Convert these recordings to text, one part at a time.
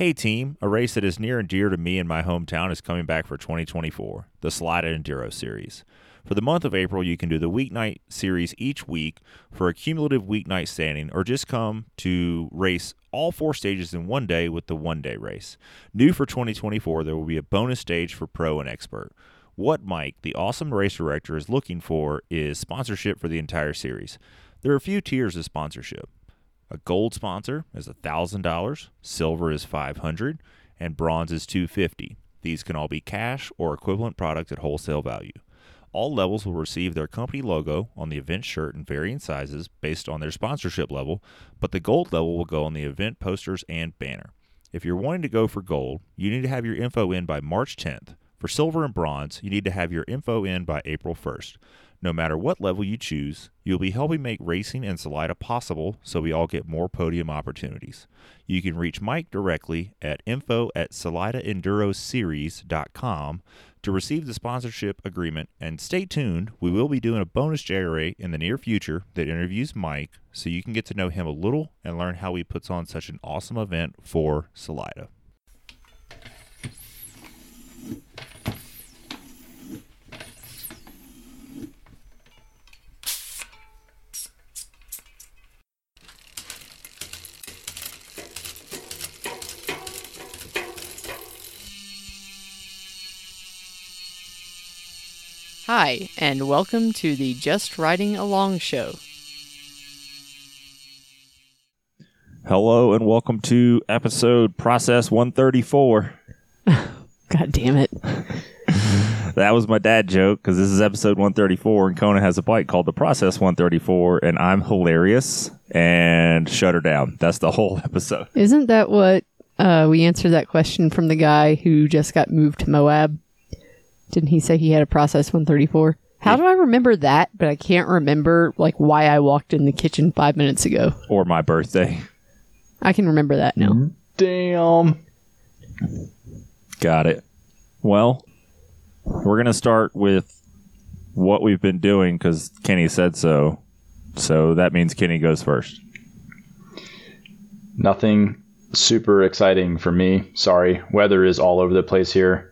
Hey team, a race that is near and dear to me and my hometown is coming back for 2024, the Salida Enduro Series. For the month of April, you can do the weeknight series each week for a cumulative weeknight standing, or just come to race all four stages in one day with the one day race. New for 2024, there will be a bonus stage for pro and expert. What Mike, the awesome race director, is looking for is sponsorship for the entire series. There are a few tiers of sponsorship. A gold sponsor is $1,000, silver is 500, and bronze is 250. These can all be cash or equivalent product at wholesale value. All levels will receive their company logo on the event shirt in varying sizes based on their sponsorship level, but the gold level will go on the event posters and banner. If you're wanting to go for gold, you need to have your info in by March 10th. For silver and bronze, you need to have your info in by April 1st. No matter what level you choose, you'll be helping make racing in Salida possible so we all get more podium opportunities. You can reach Mike directly at info at salidaenduroseries.com to receive the sponsorship agreement. And stay tuned, we will be doing a bonus JRA in the near future that interviews Mike so you can get to know him a little and learn how he puts on such an awesome event for Salida. Hi, and welcome to the Just Riding Along show. Hello and welcome to episode Process 134. God damn it. That was my dad joke because this is episode 134 and Kona has a bike called the Process 134 and I'm hilarious and shut her down. That's the whole episode. Isn't that what uh, we answered that question from the guy who just got moved to Moab? Didn't he say he had a Process 134? How do I remember that, but I can't remember like why I walked in the kitchen five minutes ago? Or my birthday. I can remember that now. Mm-hmm. Damn. Got it. Well, we're going to start with what we've been doing because Kenny said so. So that means Kenny goes first. Nothing super exciting for me. Sorry. Weather is all over the place here.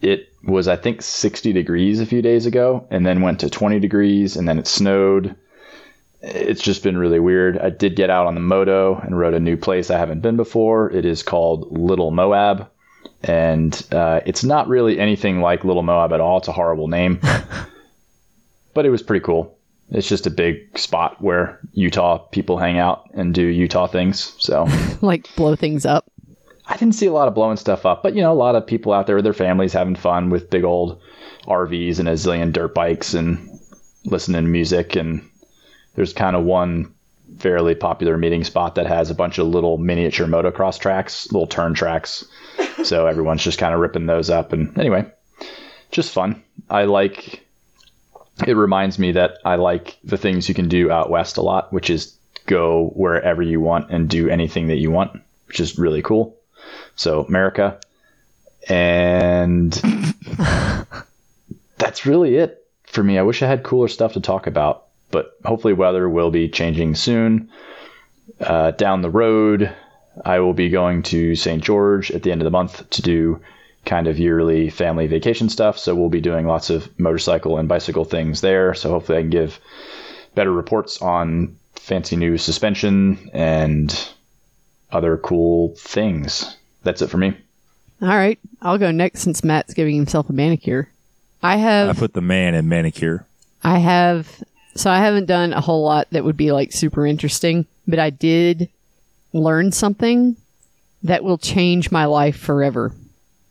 It was, I think, 60 degrees a few days ago and then went to 20 degrees and then it snowed. It's just been really weird. I did get out on the moto and rode a new place I haven't been before. It is called Little Moab. And uh, it's not really anything like Little Moab at all. It's a horrible name. but it was pretty cool. It's just a big spot where Utah people hang out and do Utah things. So Like blow things up. I didn't see a lot of blowing stuff up, but you know, a lot of people out there with their families having fun with big old RVs and a zillion dirt bikes and listening to music. And there's kind of one fairly popular meeting spot that has a bunch of little miniature motocross tracks, little turn tracks. So everyone's just kind of ripping those up. And anyway, just fun. I like. It reminds me that I like the things you can do out west a lot, which is go wherever you want and do anything that you want, which is really cool. So America, and that's really it for me. I wish I had cooler stuff to talk about, but hopefully weather will be changing soon. Uh, down the road, I will be going to St. George at the end of the month to do kind of yearly family vacation stuff. So we'll be doing lots of motorcycle and bicycle things there. So hopefully I can give better reports on fancy new suspension and other cool things. That's it for me. All right, I'll go next since Matt's giving himself a manicure. I have I put the man in manicure. I have so I haven't done a whole lot that would be like super interesting, but I did learn something that will change my life forever.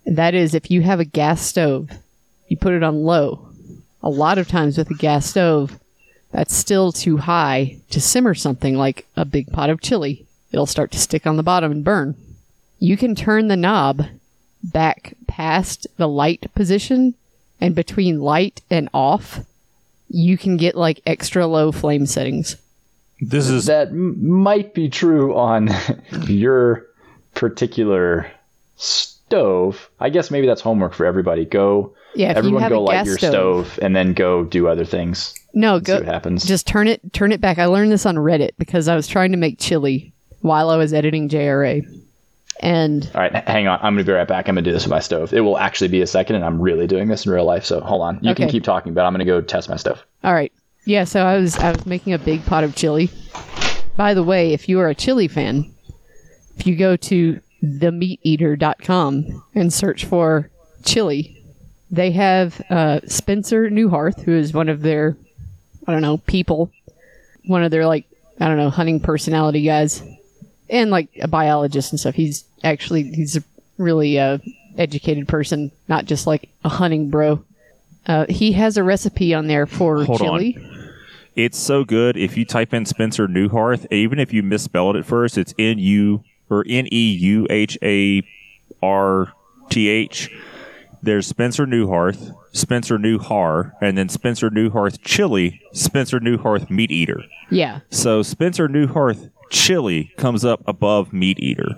And that is if you have a gas stove, you put it on low. A lot of times with a gas stove, that's still too high to simmer something like a big pot of chili. It'll start to stick on the bottom and burn. You can turn the knob back past the light position and between light and off you can get like extra low flame settings. This is That m- might be true on your particular stove. I guess maybe that's homework for everybody. Go, Yeah, if everyone you have go a light gas your stove, stove. and then go do other things. no, See go what happens. just turn it turn it back. I learned this on Reddit because I was trying to make chili while I was editing JRA. And All right, hang on. I'm going to be right back. I'm going to do this with my stove. It will actually be a second, and I'm really doing this in real life. So hold on. You can keep talking, but I'm going to go test my stove. all right, yeah. So I was I was making a big pot of chili. By the way, if you are a chili fan, if you go to themeateater.com and search for chili, they have uh, Spencer Neuharth, who is one of their I don't know people, one of their like I don't know hunting personality guys, and like a biologist and stuff. He's actually he's a really uh, educated person, not just like a hunting bro. Uh, he has a recipe on there for Hold on. chili. It's so good. If you type in Spencer Neuharth, even if you misspelled it first, it's N U or N E U H A R T H. There's Spencer Neuharth, Spencer Newhar, and then Spencer Neuharth Chili, Spencer Neuharth Meat Eater. Yeah. So Spencer Neuharth Chili comes up above Meat Eater.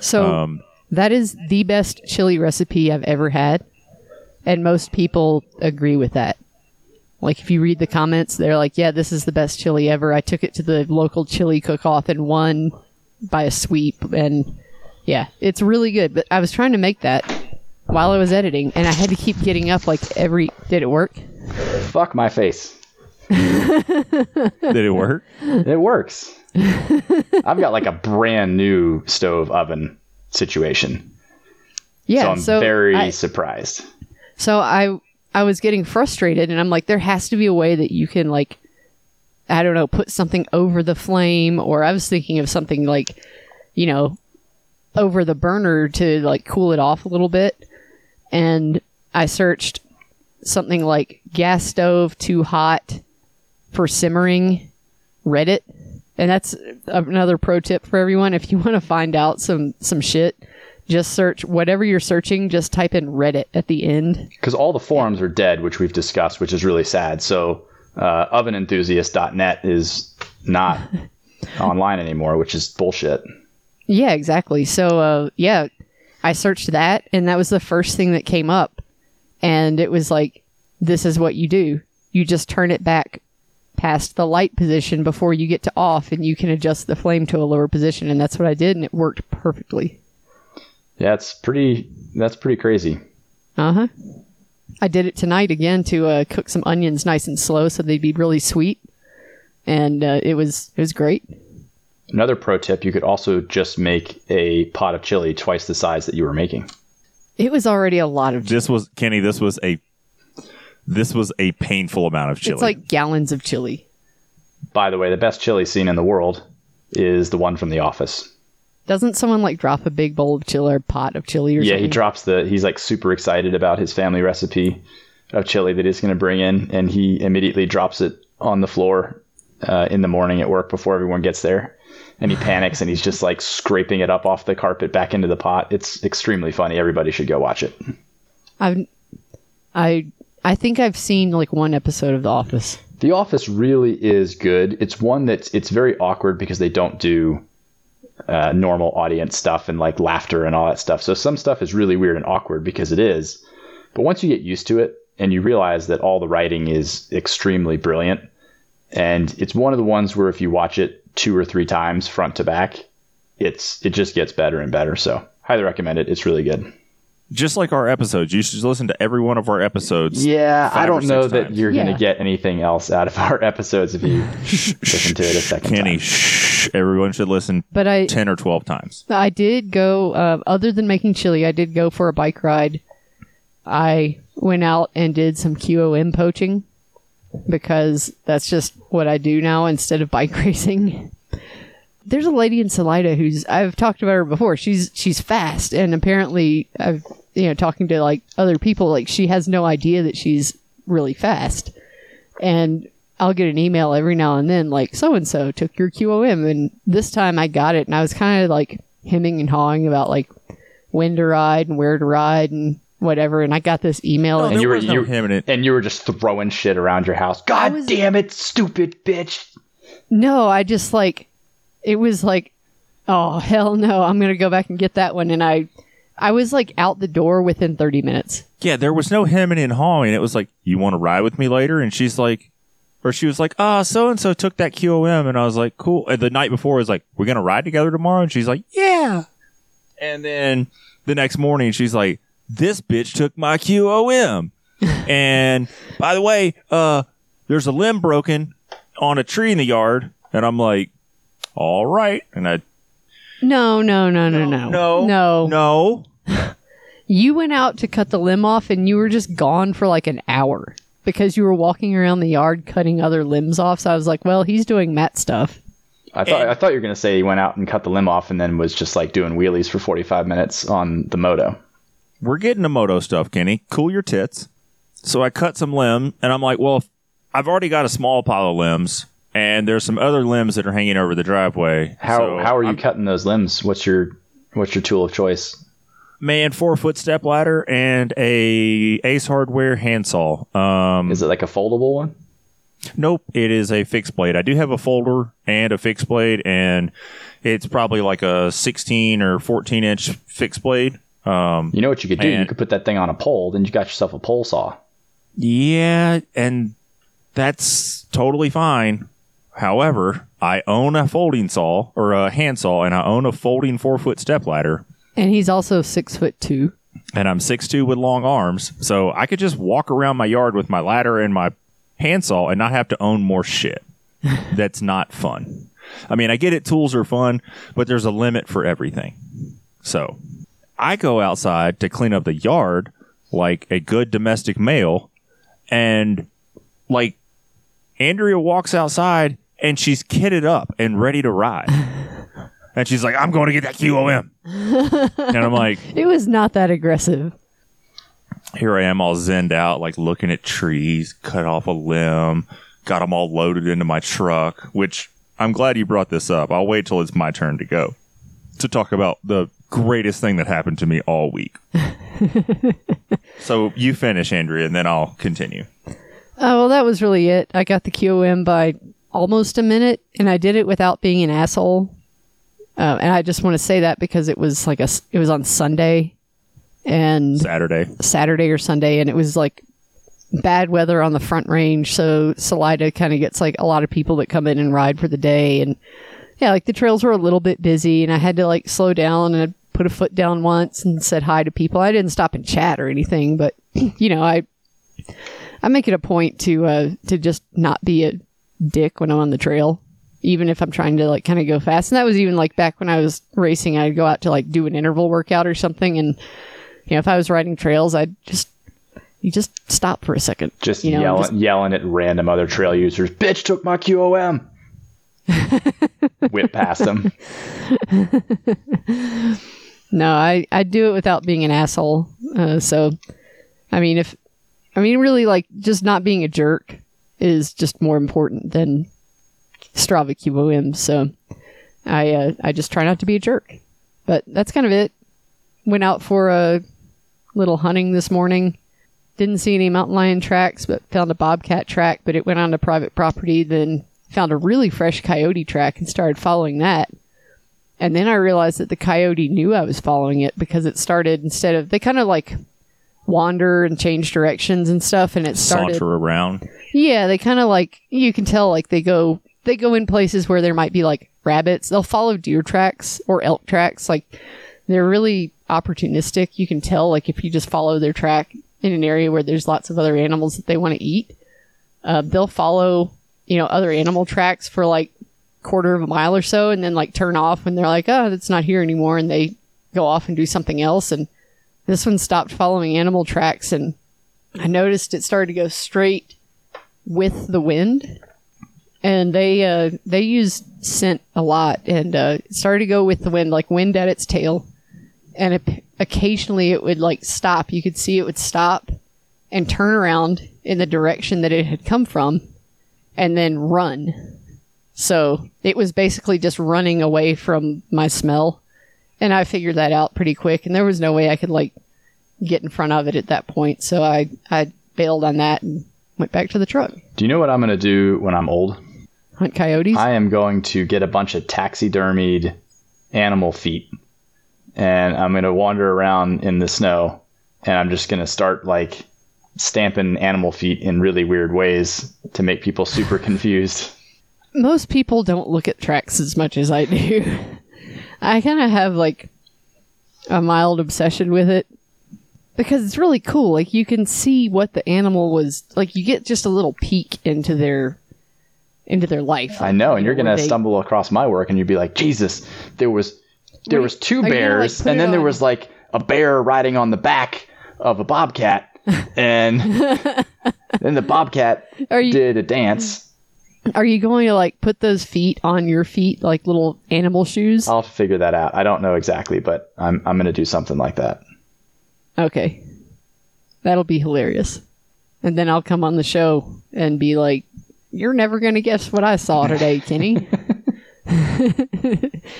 So Um, that is the best chili recipe I've ever had, and most people agree with that. Like if you read the comments, they're like, "Yeah, this is the best chili ever." I took it to the local chili cook-off and won by a sweep, and yeah, it's really good. But I was trying to make that while I was editing, and I had to keep getting up like every. Did it work? Fuck my face. did it work? It works. I've got like a brand new stove oven situation. Yeah. so I'm so very I- surprised. So I I was getting frustrated and I'm like there has to be a way that you can like I don't know, put something over the flame or I was thinking of something like you know over the burner to like cool it off a little bit and I searched something like gas stove too hot for simmering Reddit and that's another pro tip for everyone if you want to find out some some shit just search whatever you're searching just type in Reddit at the end Because all the forums are dead, which we've discussed, which is really sad. So uh, ovenenthusiast.net is not online anymore, which is bullshit. Yeah, exactly. So, uh, yeah, I searched that, and that was the first thing that came up. And it was like, this is what you do. You just turn it back past the light position before you get to off, and you can adjust the flame to a lower position. And that's what I did, and it worked perfectly. Yeah, it's pretty. That's pretty crazy. Uh huh. I did it tonight again to uh, cook some onions nice and slow so they'd be really sweet, and uh, it was it was great. Another pro tip: you could also just make a pot of chili twice the size that you were making. It was already a lot of. This was Kenny. This was a this was a painful amount of chili. It's like gallons of chili. By the way, the best chili scene in the world is the one from The Office. Doesn't someone like drop a big bowl of chili or pot of chili or Yeah, something? he drops the. He's like super excited about his family recipe of chili that he's going to bring in, and he immediately drops it on the floor uh, in the morning at work before everyone gets there. And he panics, and he's just like scraping it up off the carpet back into the pot. It's extremely funny. Everybody should go watch it. I've, I I think I've seen like one episode of The Office. The Office really is good. It's one that's it's very awkward because they don't do uh, normal audience stuff and like laughter and all that stuff. So some stuff is really weird and awkward because it is. But once you get used to it and you realize that all the writing is extremely brilliant, and it's one of the ones where if you watch it two or three times front to back, it's it just gets better and better. So highly recommend it. It's really good. Just like our episodes. You should listen to every one of our episodes. Yeah, I don't know six that times. you're going to get anything else out of our episodes if you listen to it a second Kenny, time. shh, everyone should listen But I ten or twelve times. I did go uh, other than making chili, I did go for a bike ride. I went out and did some QOM poaching because that's just what I do now instead of bike racing. There's a lady in Salida who's I've talked about her before. She's she's fast and apparently I've you know talking to like other people like she has no idea that she's really fast. And I'll get an email every now and then like so and so took your QOM and this time I got it and I was kind of like hemming and hawing about like when to ride and where to ride and whatever and I got this email and you were was no you, him it. and you were just throwing shit around your house. God was- damn it, stupid bitch! No, I just like it was like oh hell no, I'm going to go back and get that one and I I was like out the door within 30 minutes. Yeah, there was no hemming and hawing. It was like, you want to ride with me later? And she's like, or she was like, ah, so and so took that QOM, and I was like, cool. And the night before, I was like, we're gonna ride together tomorrow, and she's like, yeah. And then the next morning, she's like, "This bitch took my QOM." and by the way, uh, there's a limb broken on a tree in the yard, and I'm like, "All right." And I No, no, no, no, no, no no. no You went out to cut the limb off, and you were just gone for like an hour because you were walking around the yard cutting other limbs off. So I was like, well, he's doing Matt stuff. I thought And- I thought you were gonna say he went out and cut the limb off and then was just like doing wheelies for 45 minutes on the moto. we're getting to moto stuff, Kenny. Cool your tits. So I cut some limb, and I'm like, well, if I've already got a small pile of limbs, and there's some other limbs that are hanging over the driveway. How So how are you I'm- cutting those limbs? What's your what's your tool of choice? man? Four foot step ladder and a Ace Hardware handsaw. Um, Is it like a foldable one? nope, it is a fixed blade. I do have a folder and a fixed blade, and it's probably like a 16 or 14 inch fixed blade. Um, You know what you could do? You could put that thing on a pole, then you got yourself a pole saw. Yeah, and that's totally fine. However, I own a folding saw or a handsaw, and I own a folding four foot step ladder, And he's also six foot two. and I'm 6'2 with long arms, so I could just walk around my yard with my ladder and my handsaw and not have to own more shit. that's not fun. I mean, I get it, tools are fun, but there's a limit for everything. So I go outside to clean up the yard like a good domestic male, and like Andrea walks outside and she's kitted up and ready to ride. and she's like, I'm going to get that QOM. and I'm like, It was not that aggressive. here I am all zenned out, like looking at trees, cut off a limb, got them all loaded into my truck, which I'm glad you brought this up. I'll wait till it's my turn to go to talk about the greatest thing that happened to me all week. so you finish, Andrea, and then I'll continue. Oh, well, that was really it. I got the QOM by almost a minute, and I did it without being an asshole. Uh, and I just want to say that because it was like a it was on Sunday and Saturday. Saturday or Sunday, and it was like bad weather on the front range. So Salida kind of gets like a lot of people that come in and ride for the day, and yeah, like the trails were a little bit busy, and I had to like slow down and I put a foot down once and said hi to people. I didn't stop and chat or anything, but you know, I I make it a point to uh to just not be a dick when I'm on the trail. Even if I'm trying to like kind of go fast, and that was even like back when I was racing, I'd go out to like do an interval workout or something, and you know, if I was riding trails, I'd just you just stop for a second. Just you know, yelling just- yelling at random other trail users. Bitch took my QOM. Whip past them. no, I I do it without being an asshole. Uh, so, I mean, if I mean, really, like just not being a jerk is just more important than Strava QOM. So, I uh, I just try not to be a jerk. But that's kind of it. Went out for a little hunting this morning. Didn't see any mountain lion tracks, but found a bobcat track. But it went on to private property. Then found a really fresh coyote track and started following that. And then I realized that the coyote knew I was following it because it started instead of they kind of like wander and change directions and stuff, and it started. Saunter around. Yeah, they kind of like you can tell like they go they go in places where there might be like rabbits. They'll follow deer tracks or elk tracks. Like they're really opportunistic. You can tell like if you just follow their track in an area where there's lots of other animals that they want to eat, uh, they'll follow you know other animal tracks for like quarter of a mile or so, and then like turn off when they're like, oh, it's not here anymore, and they go off and do something else. And this one stopped following animal tracks, and I noticed it started to go straight with the wind. And they uh they use scent a lot and uh started to go with the wind like wind at its tail. And it, occasionally it would like stop. You could see it would stop and turn around in the direction that it had come from and then run. So it was basically just running away from my smell and i figured that out pretty quick and there was no way i could like get in front of it at that point so i i bailed on that and went back to the truck Do you know what I'm going to do when I'm old? hunt coyotes. I am going to get a bunch of taxidermied animal feet and I'm going to wander around in the snow and I'm just going to start like stamping animal feet in really weird ways to make people super confused. Most people don't look at tracks as much as I do. I kind of have like a mild obsession with it because it's really cool. Like you can see what the animal was like. You get just a little peek into their into their life. I know, and you're gonna they- stumble across my work, and you'd be like, Jesus, there was there was two gonna, like, bears, and then there was like a bear riding on the back of a bobcat, and then the bobcat you did a dance. Are you going to like put those feet on your feet like little animal shoes? I'll figure that out. I don't know exactly, but I'm I'm gonna do something like that. Okay. That'll be hilarious. And then I'll come on the show and be like, You're never going to guess what I saw today, Kenny.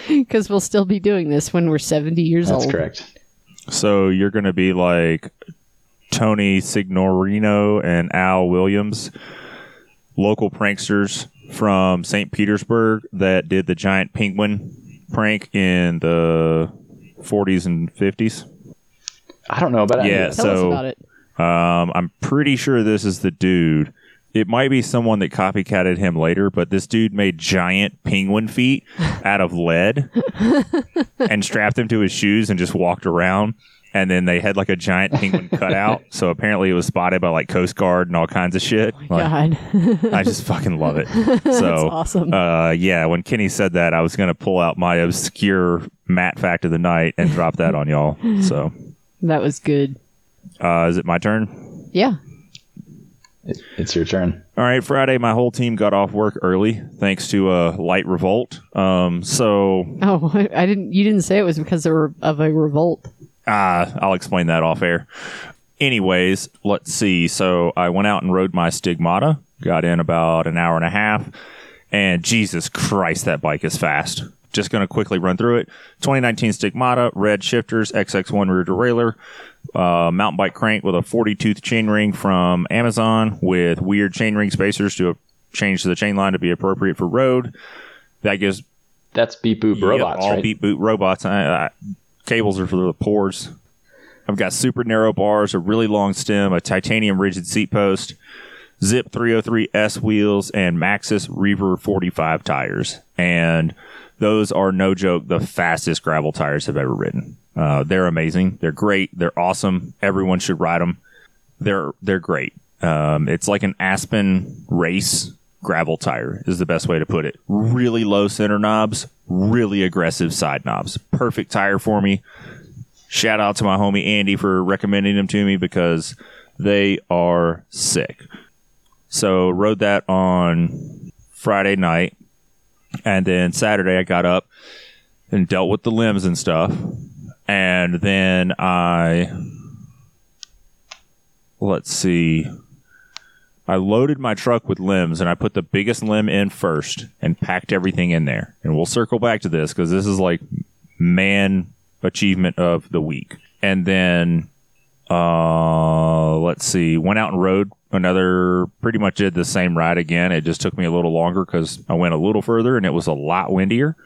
Because we'll still be doing this when we're 70 years That's old. That's correct. So you're going to be like Tony Signorini and Al Williams, local pranksters from St. Petersburg that did the giant penguin prank in the 40s and 50s. I don't know about any of Yeah, this. Tell us So- about it. Um, I'm pretty sure this is the dude. It might be someone that copycatted him later, but this dude made giant penguin feet out of lead and strapped them to his shoes and just walked around. And then they had like a giant penguin cutout. So apparently it was spotted by like Coast Guard and all kinds of shit. Like, God. I just fucking love it. So, awesome. uh, yeah, when Kenny said that, I was going to pull out my obscure Matt fact of the night and drop that on y'all. So, that was good. uh, is it my turn? Yeah. It- it's your turn. All right, Friday, my whole team got off work early thanks to a light revolt. Um, so Oh, I didn't. You didn't say it was because of a revolt. Uh, I'll explain that off air. Anyways, let's see. So I went out and rode my Stigmata, got in about an hour and a half, and Jesus Christ, that bike is fast. Just going to quickly run through it. 2019 Stigmata, red shifters, XX1 rear derailleur, uh, mountain bike crank with a 40 tooth chain ring from Amazon with weird chain ring spacers to change the chain line to be appropriate for road. That gives That's beep boop Yep, robots, all right? beat boot robots. I, I, cables are for the pores. I've got super narrow bars, a really long stem, a titanium rigid seat post, Zipp 303S wheels, and Maxxis Reaver 45 tires. And those are no joke the fastest gravel tires I've ever ridden. Uh, they're amazing. They're great. They're awesome. Everyone should ride them. They're they're great. Um, it's like an Aspen race gravel tire is the best way to put it. Really low center knobs, really aggressive side knobs. Perfect tire for me. Shout out to my homie Andy for recommending them to me because they are sick. So rode that on Friday night, and then Saturday I got up and dealt with the limbs and stuff, and then I let's see. I loaded my truck with limbs and I put the biggest limb in first and packed everything in there. And we'll circle back to this because this is like man achievement of the week. And then, uh, let's see, went out and rode another, pretty much did the same ride again. It just took me a little longer because I went a little further and it was a lot windier.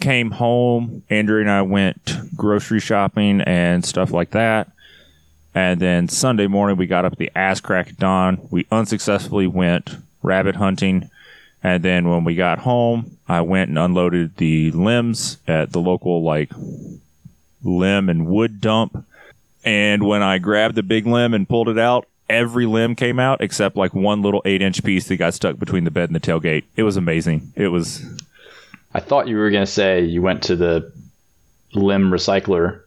Came home, Andrea and I went grocery shopping and stuff like that. And then Sunday morning, we got up at the ass crack of dawn. We unsuccessfully went rabbit hunting. And then when we got home, I went and unloaded the limbs at the local, like, limb and wood dump. And when I grabbed the big limb and pulled it out, every limb came out except like one little eight inch piece that got stuck between the bed and the tailgate. It was amazing. It was, I thought you were going to say you went to the limb recycler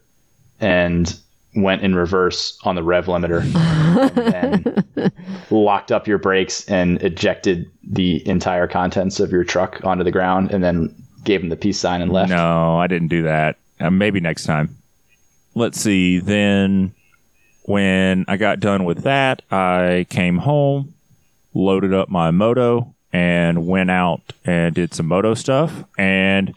and went in reverse on the rev limiter and then locked up your brakes and ejected the entire contents of your truck onto the ground and then gave him the peace sign and left. No, I didn't do that. Uh, maybe next time. Let's see. Then when I got done with that, I came home, loaded up my moto, and went out and did some moto stuff. And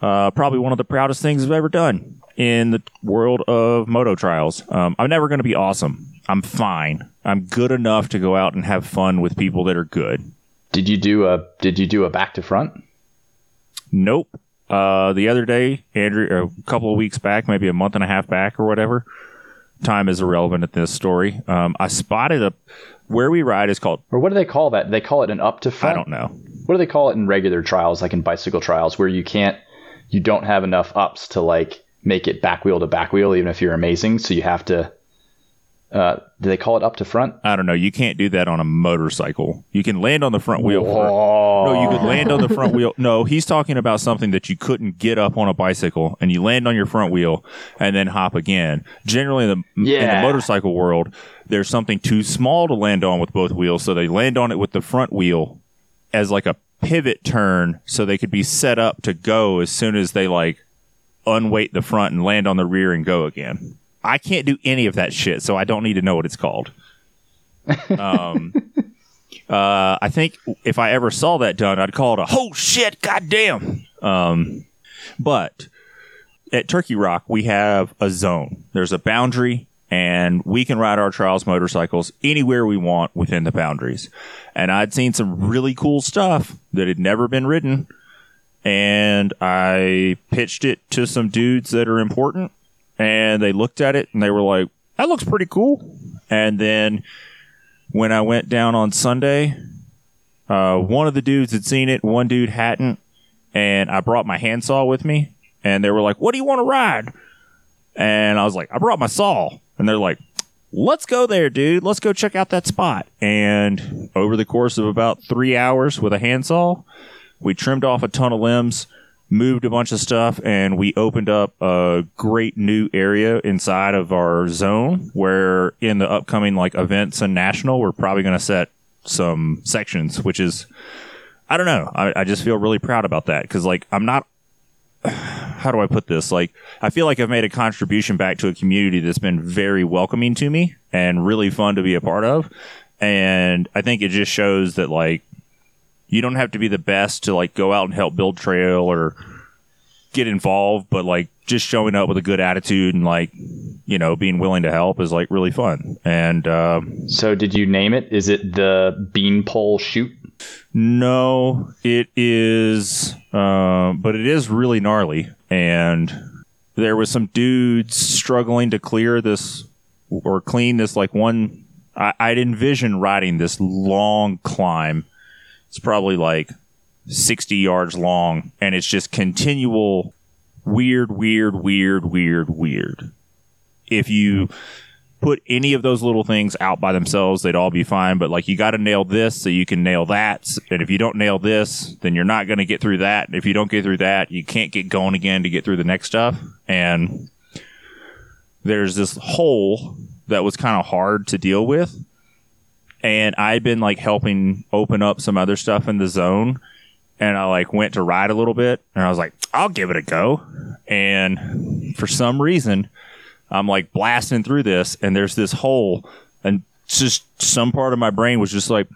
uh, probably one of the proudest things I've ever done in the world of moto trials. Um, I'm never going to be awesome. I'm fine. I'm good enough to go out and have fun with people that are good. Did you do a did you do a back to front? Nope. Uh, the other day, Andrea, a couple of weeks back, maybe a month and a half back or whatever. Time is irrelevant at this story. Um, I spotted a where we ride is called Or what do they call that? They call it an up to front. I don't know. What do they call it in regular trials like in bicycle trials where you can't you don't have enough ups to like make it back wheel to back wheel, even if you're amazing. So you have to. Uh, do they call it up to front? I don't know. You can't do that on a motorcycle. You can land on the front wheel. For, Oh, no, you could land on the front wheel. No, he's talking about something that you couldn't get up on a bicycle, and you land on your front wheel and then hop again. Generally, in the, in the motorcycle world, there's something too small to land on with both wheels, so they land on it with the front wheel as like a pivot turn, so they could be set up to go as soon as they like unweight the front and land on the rear and go again. I can't do any of that shit, so I don't need to know what it's called. Um, uh, I think if I ever saw that done, I'd call it a "oh shit, goddamn." Um, but at Turkey Rock, we have a zone. There's a boundary, and we can ride our trials motorcycles anywhere we want within the boundaries. And I'd seen some really cool stuff that had never been ridden, and I pitched it to some dudes that are important, and they looked at it and they were like, "That looks pretty cool." And then when I went down on Sunday, uh, one of the dudes had seen it, one dude hadn't, and I brought my handsaw with me, and they were like, "What do you want to ride?" And I was like, "I brought my saw," and they're like, "Let's go there, dude. Let's go check out that spot." And over the course of about three hours with a handsaw, we trimmed off a ton of limbs, moved a bunch of stuff, and we opened up a great new area inside of our zone where in the upcoming like events and national, we're probably going to set some sections, which is, I don't know. I, I just feel really proud about that because like I'm not, how do I put this? Like, I feel like I've made a contribution back to a community that's been very welcoming to me and really fun to be a part of. And I think it just shows that like, you don't have to be the best to like go out and help build trail or get involved, but like just showing up with a good attitude and like, you know, being willing to help is like really fun. And, um, So did you name it? Is it the beanpole shoot? No, it is, uh, but it is really gnarly. And there was some dudes struggling to clear this or clean this like one. I, I'd envision riding this long climb. It's probably like 60 yards long, and it's just continual weird, weird, weird, weird, weird. If you put any of those little things out by themselves, they'd all be fine. But like you got to nail this so you can nail that. And if you don't nail this, then you're not going to get through that. And if you don't get through that, you can't get going again to get through the next stuff. And there's this hole that was kind of hard to deal with. And I'd been like helping open up some other stuff in the zone. And I like went to ride a little bit and I was like, I'll give it a go. And for some reason, I'm like blasting through this, and there's this hole, and just some part of my brain was just like,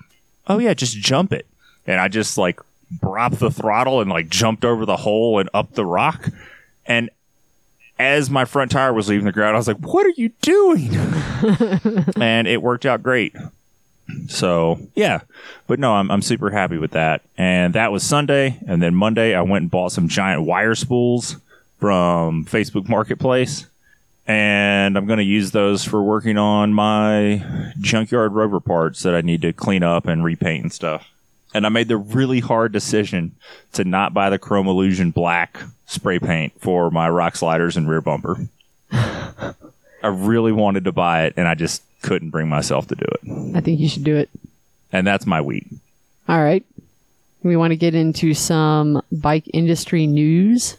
"Oh yeah, just jump it," and I just like dropped the throttle and like jumped over the hole and up the rock, and as my front tire was leaving the ground, I was like, "What are you doing?" and it worked out great. So yeah, but no, I'm I'm super happy with that. And that was Sunday, and then Monday I went and bought some giant wire spools from Facebook Marketplace and I'm going to use those for working on my junkyard rover parts that I need to clean up and repaint and stuff. And I made the really hard decision to not buy the Chrome Illusion Black spray paint for my rock sliders and rear bumper. I really wanted to buy it, and I just couldn't bring myself to do it. I think you should do it. And that's my week. All right. We want to get into some bike industry news.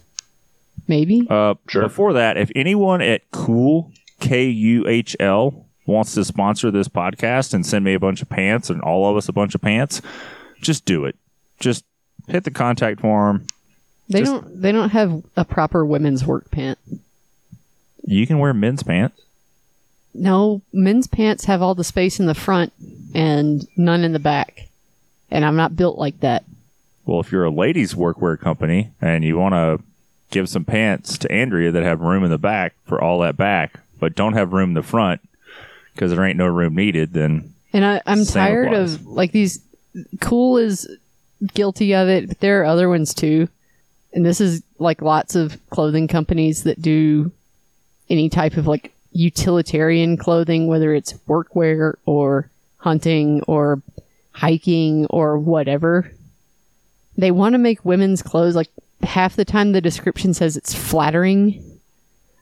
Maybe. Uh, Sure. Before that, if anyone at KÜHL K U H L wants to sponsor this podcast and send me a bunch of pants and all of us a bunch of pants, just do it. Just hit the contact form. they just- don't. They don't have a proper women's work pant. You can wear men's pants. No, men's pants have all the space in the front and none in the back. And I'm not built like that. Well, if you're a ladies' workwear company and you want to give some pants to Andrea that have room in the back for all that back, but don't have room in the front because there ain't no room needed, then And I, I'm tired applies. of like these. KÜHL is guilty of it, but there are other ones too. And this is like lots of clothing companies that do any type of like utilitarian clothing, whether it's workwear or hunting or hiking or whatever. They want to make women's clothes like half the time the description says it's flattering.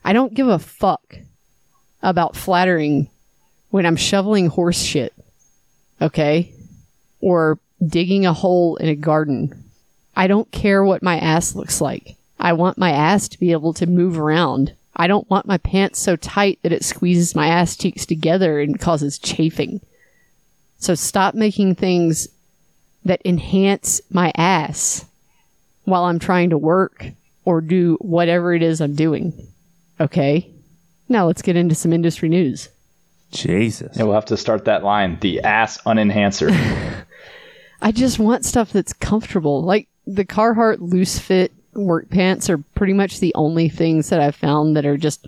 I don't give a fuck about flattering when I'm shoveling horse shit. Okay? Or digging a hole in a garden. I don't care what my ass looks like. I want my ass to be able to move around. I don't want my pants so tight that it squeezes my ass cheeks together and causes chafing. So stop making things that enhance my ass while I'm trying to work or do whatever it is I'm doing. Okay? Now let's get into some industry news. Jesus. Yeah, we'll have to start that line. The ass unenhancer. I just want stuff that's comfortable. Like the Carhartt loose fit work pants are pretty much the only things that I've found that are just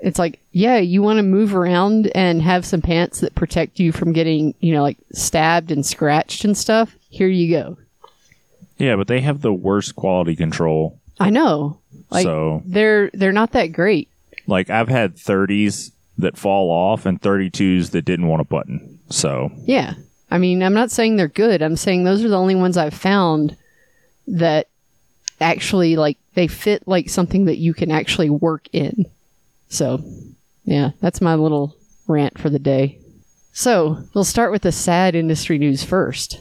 it's like, yeah, you want to move around and have some pants that protect you from getting, you know, like stabbed and scratched and stuff. Here you go. Yeah, but they have the worst quality control. I know. Like so, they're they're not that great. like, I've had 30s that fall off and 32s that didn't want a button. So, Yeah. I mean, I'm not saying they're good. I'm saying those are the only ones I've found that actually like they fit like something that you can actually work in. So, yeah, that's my little rant for the day. So, we'll start with the sad industry news first.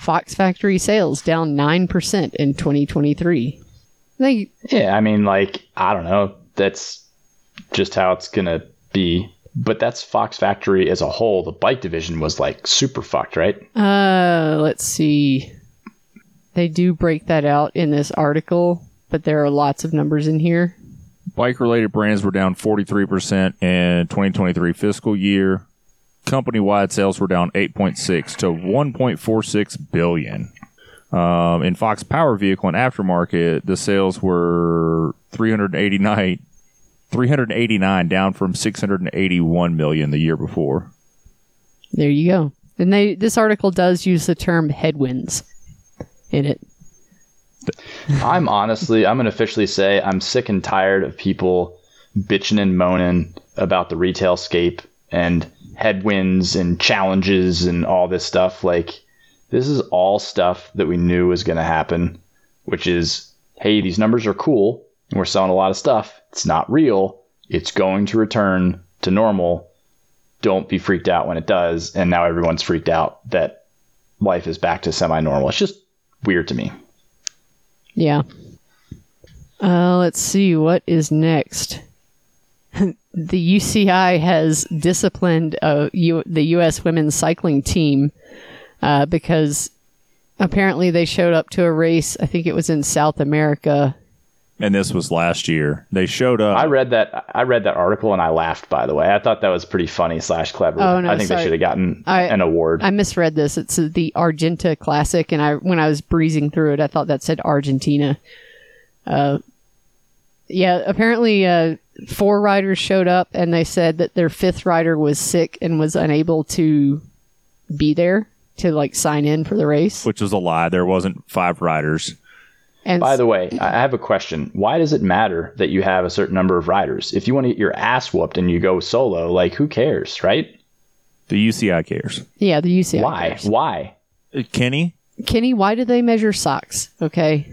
Fox Factory sales down 9% in 2023. They yeah, I mean, like, I don't know. That's just how it's going to be. But that's Fox Factory as a whole. The bike division was like super fucked, right? Uh, let's see. They do break that out in this article, but there are lots of numbers in here. bike related brands were down 43% in 2023 fiscal year. Company wide sales were down 8.6 to 1.46 billion. Um, in Fox Power Vehicle and Aftermarket, the sales were 389, 389 down from 681 million the year before. There you go. And they this article does use the term headwinds in it. I'm honestly, I'm going to officially say I'm sick and tired of people bitching and moaning about the retail scape and headwinds and challenges and all this stuff. Like, this is all stuff that we knew was going to happen, which is, hey, these numbers are cool and we're selling a lot of stuff. It's not real. It's going to return to normal. Don't be freaked out when it does. And now everyone's freaked out that life is back to semi normal. It's just weird to me. Yeah. Uh, let's see what is next. the UCI has disciplined uh, U- the U.S. women's cycling team uh, because apparently they showed up to a race. I think it was in South America. And this was last year. They showed up. I read that. I read that article and I laughed. By the way, I thought that was pretty funny slash clever. Oh, no, I think sorry. they should have gotten I- an award. I misread this. It's uh, the Argenta Classic, and I when I was breezing through it, I thought that said Argentina. Uh, yeah, apparently uh, four riders showed up, and they said that their fifth rider was sick and was unable to be there to like sign in for the race. which was a lie. There wasn't five riders. And By the way, I I have a question. Why does it matter that you have a certain number of riders? If you want to get your ass whooped and you go solo, like who cares, right? The UCI cares. yeah, the UCI. Why? cares. Why? Uh, Kenny, Kenny? Why do they measure socks? Okay,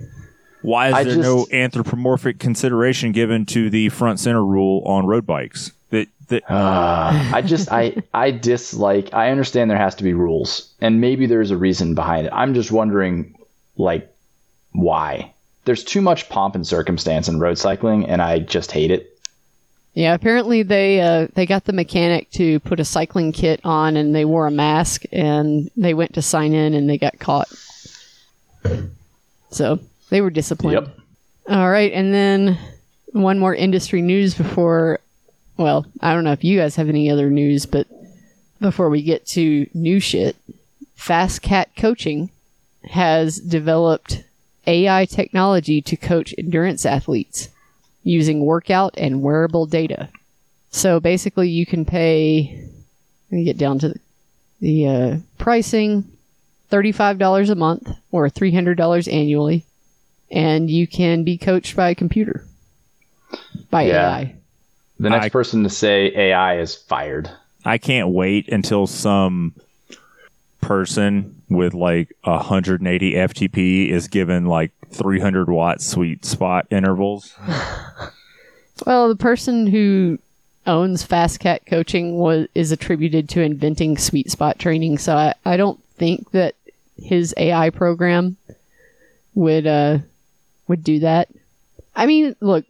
why is I there just- no anthropomorphic consideration given to the front center rule on road bikes? That that Uh, I just I I dislike. I understand there has to be rules, and maybe there's a reason behind it. I'm just wondering, like, why? There's too much pomp and circumstance in road cycling, and I just hate it. Yeah, apparently they uh, they got the mechanic to put a cycling kit on, and they wore a mask, and they went to sign in, and they got caught. So they were disciplined. Yep. All right, and then one more industry news before. Well, I don't know if you guys have any other news, but before we get to new shit, FasCat Coaching has developed AI technology to coach endurance athletes using workout and wearable data. So basically, you can pay. Let me get down to the, the uh, pricing: thirty-five dollars a month or three hundred dollars annually, and you can be coached by a computer by Yeah. AI. The next I- person to say AI is fired. I can't wait until some person with like 180 FTP is given like 300 watt sweet spot intervals. Well, the person who owns FasCat Coaching was is attributed to inventing sweet spot training. So I, I don't think that his AI program would uh would do that. I mean, look,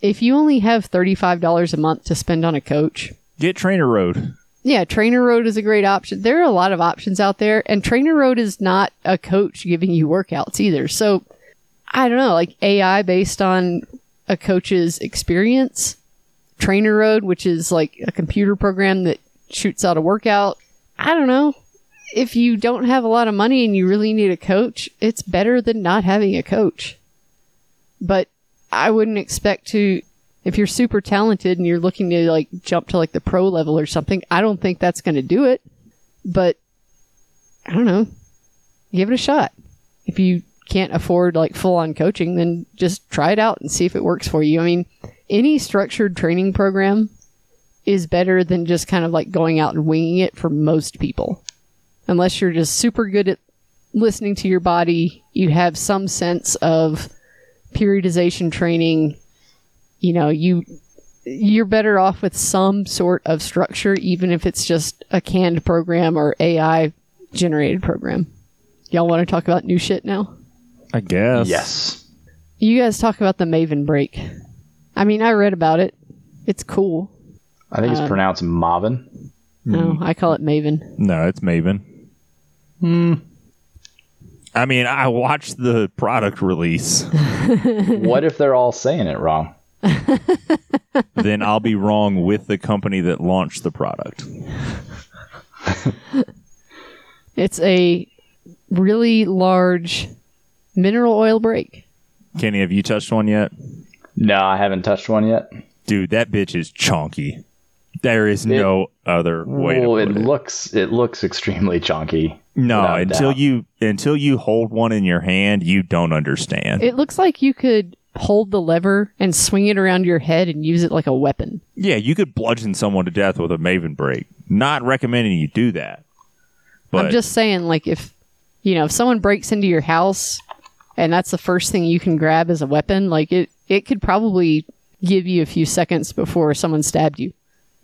if you only have thirty five dollars a month to spend on a coach, Get Trainer Road. yeah, Trainer Road is a great option. There are a lot of options out there, and Trainer Road is not a coach giving you workouts either. So I don't know, like AI based on a coach's experience. Trainer Road, which is like a computer program that shoots out a workout. I don't know. If you don't have a lot of money and you really need a coach, it's better than not having a coach. But I wouldn't expect to if you're super talented and you're looking to like jump to like the pro level or something, I don't think that's going to do it. But I don't know. Give it a shot. If you can't afford like full on coaching, then just try it out and see if it works for you. I mean, any structured training program is better than just kind of like going out and winging it for most people. Unless you're just super good at listening to your body, you have some sense of periodization training, you know, you you're better off with some sort of structure even if it's just a canned program or AI generated program. Y'all want to talk about new shit now? I guess. Yes. You guys talk about the Maven brake. I mean, I read about it. It's cool. I think it's Um, pronounced Marvin. No, I call it Maven. No, it's Maven. Hmm. I mean, I watched the product release. what if they're all saying it wrong? then I'll be wrong with the company that launched the product. It's a really large mineral oil brake. Kenny, have you touched one yet? No, I haven't touched one yet. Dude, that bitch is chonky. There is no other way well, to it it. looks it looks extremely chunky. No, until doubt. you until you hold one in your hand, you don't understand. It looks like you could hold the lever and swing it around your head and use it like a weapon. yeah, you could bludgeon someone to death with a Maven brake. Not recommending you do that. But I'm just saying, like, if, you know, if someone breaks into your house and that's the first thing you can grab as a weapon, like, it, it could probably give you a few seconds before someone stabbed you.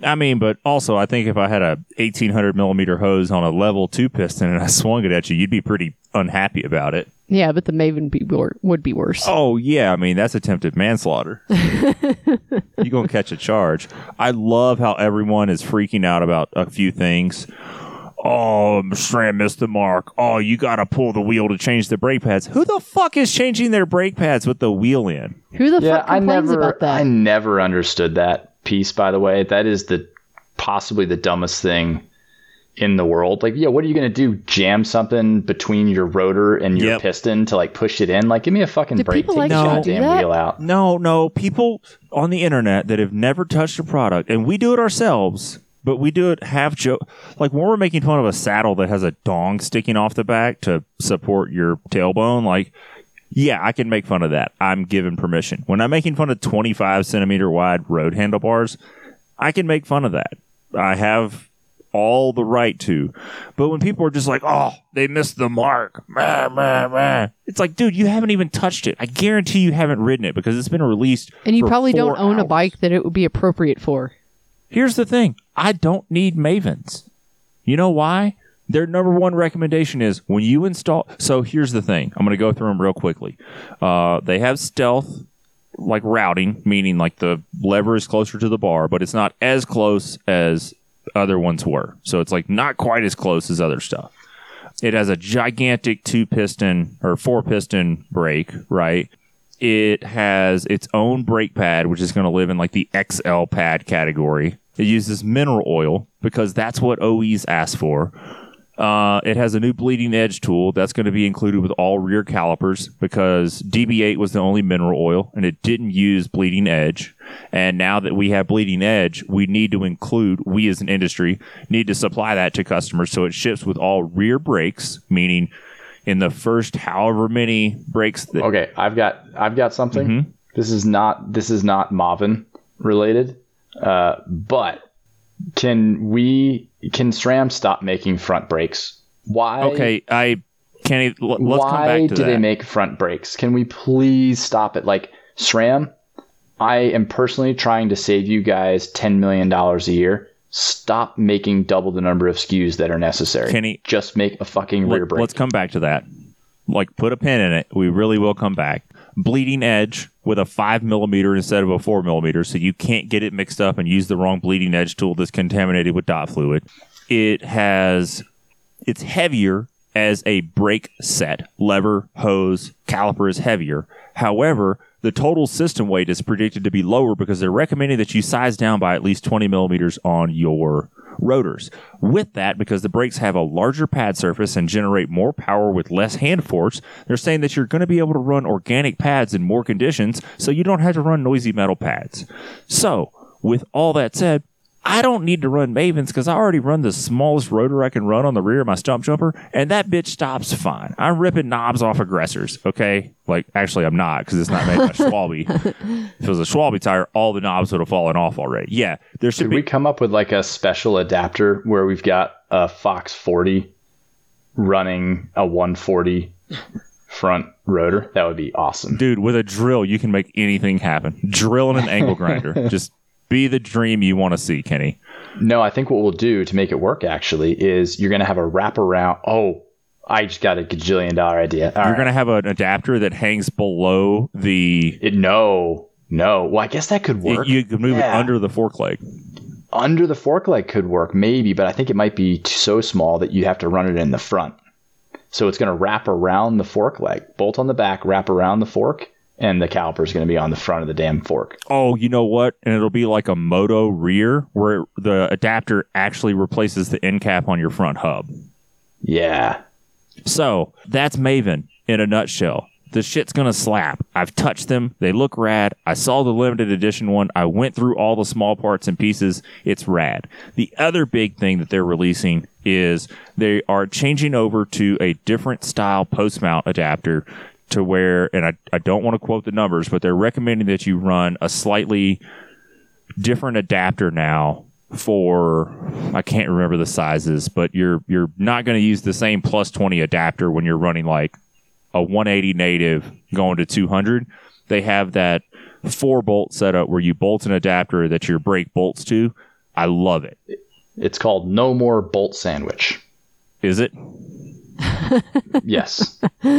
I mean, but also, I think if I had a 1800 millimeter hose on a level two piston and I swung it at you, you'd be pretty unhappy about it. Yeah, but the Maven be wor- would be worse. Oh yeah, I mean that's attempted manslaughter. you gonna catch a charge? I love how everyone is freaking out about a few things. Oh, SRAM missed the mark. Oh, you gotta pull the wheel to change the brake pads. Who the fuck is changing their brake pads with the wheel in? Who the Yeah, fuck I complains never about that? I never understood that piece. By the way, that is the possibly the dumbest thing in the world. Like, yeah, what are you gonna do? Jam something between your rotor and your Yep. piston to like push it in? Like, give me a fucking Do break. people Take like the to goddamn that? wheel out. No, no, people on the internet that have never touched a product, and we do it ourselves, but we do it half joke. Like when we're making fun of a saddle that has a dong sticking off the back to support your tailbone, like, yeah, I can make fun of that. I'm given permission. When I'm making fun of 25 centimeter wide road handlebars, I can make fun of that. I have all the right to. But when people are just like, oh, they missed the mark, meh, meh, meh. it's like, dude, you haven't even touched it. I guarantee you haven't ridden it because it's been released. and you probably don't four own a bike that it would be appropriate for. Here's the thing I don't need Mavens. You know why? Their number one recommendation is when you install. So here's the thing I'm going to go through them real quickly. Uh, they have stealth, like routing, meaning like the lever is closer to the bar, but it's not as close as other ones were. So it's like not quite as close as other stuff. It has a gigantic two piston or four piston brake, right? It has its own brake pad, which is going to live in like the XL pad category. It uses mineral oil because that's what OEs ask for. Uh, it has a new bleeding edge tool that's going to be included with all rear calipers because DB8 was the only mineral oil and it didn't use bleeding edge. And now that we have bleeding edge, we need to include, we as an industry need to supply that to customers so it ships with all rear brakes, meaning in the first however many brakes that Okay, I've got I've got something. Mm-hmm. This is not this is not Marvin related, uh, but can we can SRAM stop making front brakes? Why? Okay, I l- Let's come why back to do that. they make front brakes? Can we please stop it? Like SRAM, I am personally trying to save you guys $10 million a year. Stop making double the number of SKUs that are necessary. Kenny, just make a fucking rear Let, brake. let's come back to that. Like, put a pin in it. We really will come back. Bleeding edge with a five millimeter instead of a four millimeter, so you can't get it mixed up and use the wrong bleeding edge tool that's contaminated with dot fluid. It has, it's heavier as a brake set. Lever, hose, caliper is heavier. However, the total system weight is predicted to be lower because they're recommending that you size down by at least 20 millimeters on your rotors. With that, because the brakes have a larger pad surface and generate more power with less hand force, they're saying that you're going to be able to run organic pads in more conditions so you don't have to run noisy metal pads. So, with all that said, I don't need to run Mavens because I already run the smallest rotor I can run on the rear of my Stumpjumper, and that bitch stops fine. I'm ripping knobs off aggressors, okay? Like, actually, I'm not because it's not made by Schwalbe. if it was a Schwalbe tire, all the knobs would have fallen off already. Yeah, there should Could be. we come up with like a special adapter where we've got a Fox 40 running a 140 front rotor? That would be awesome. Dude, with a drill, you can make anything happen. Drill and an angle grinder. Just be the dream you want to see, Kenny. No, I think what we'll do to make it work actually is you're going to have a wraparound. Oh, I just got a gajillion dollar idea. All You're right. going to have an adapter that hangs below the. It, no, no. Well, I guess that could work. You could move Yeah. it under the fork leg. Under the fork leg could work, maybe, but I think it might be so small that you have to run it in the front. So it's going to wrap around the fork leg, bolt on the back, wrap around the fork, and the caliper is going to be on the front of the damn fork. Oh, you know what? And it'll be like a moto rear where the adapter actually replaces the end cap on your front hub. Yeah. So that's Maven in a nutshell. The shit's gonna slap. I've touched them. They look rad. I saw the limited edition one. I went through all the small parts and pieces. It's rad. The other big thing that they're releasing is they are changing over to a different style post mount adapter to where, and I, I don't want to quote the numbers, but they're recommending that you run a slightly different adapter now for I can't remember the sizes, but you're you're not going to use the same plus 20 adapter when you're running like a 180 native going to 200. They have that four bolt setup where you bolt an adapter that your brake bolts to. I love it. It's called No More Bolt Sandwich. Is it? Yes.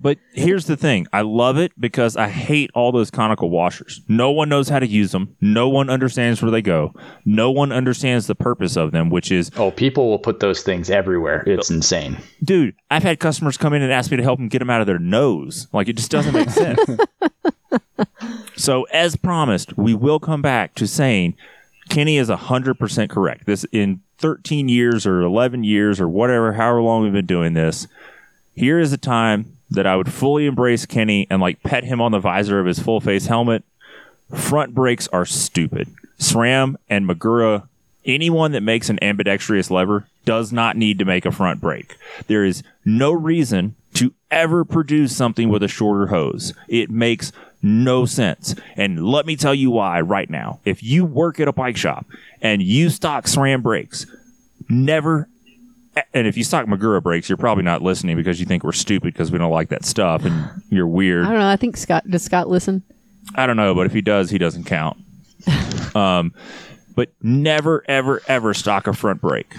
But here's the thing. I love it because I hate all those conical washers. No one knows how to use them. No one understands where they go. No one understands the purpose of them, which is oh, people will put those things everywhere. It's insane. dude, I've had customers come in and ask me to help them get them out of their nose. Like it just doesn't make sense. so, as promised, we will come back to saying Kenny is 100% correct. This in 13 years or 11 years or whatever, however long we've been doing this, here is a time that I would fully embrace Kenny and like pet him on the visor of his full face helmet. Front brakes are stupid. SRAM and Magura, anyone that makes an ambidextrous lever does not need to make a front brake. There is no reason to ever produce something with a shorter hose. It makes no sense. And let me tell you why right now. If you work at a bike shop and you stock SRAM brakes, never and if you stock Magura brakes, you're probably not listening because you think we're stupid because we don't like that stuff and you're weird. I don't know. I think Scott does Scott listen? I don't know, but if he does, he doesn't count. um, but never, ever, ever stock a front brake.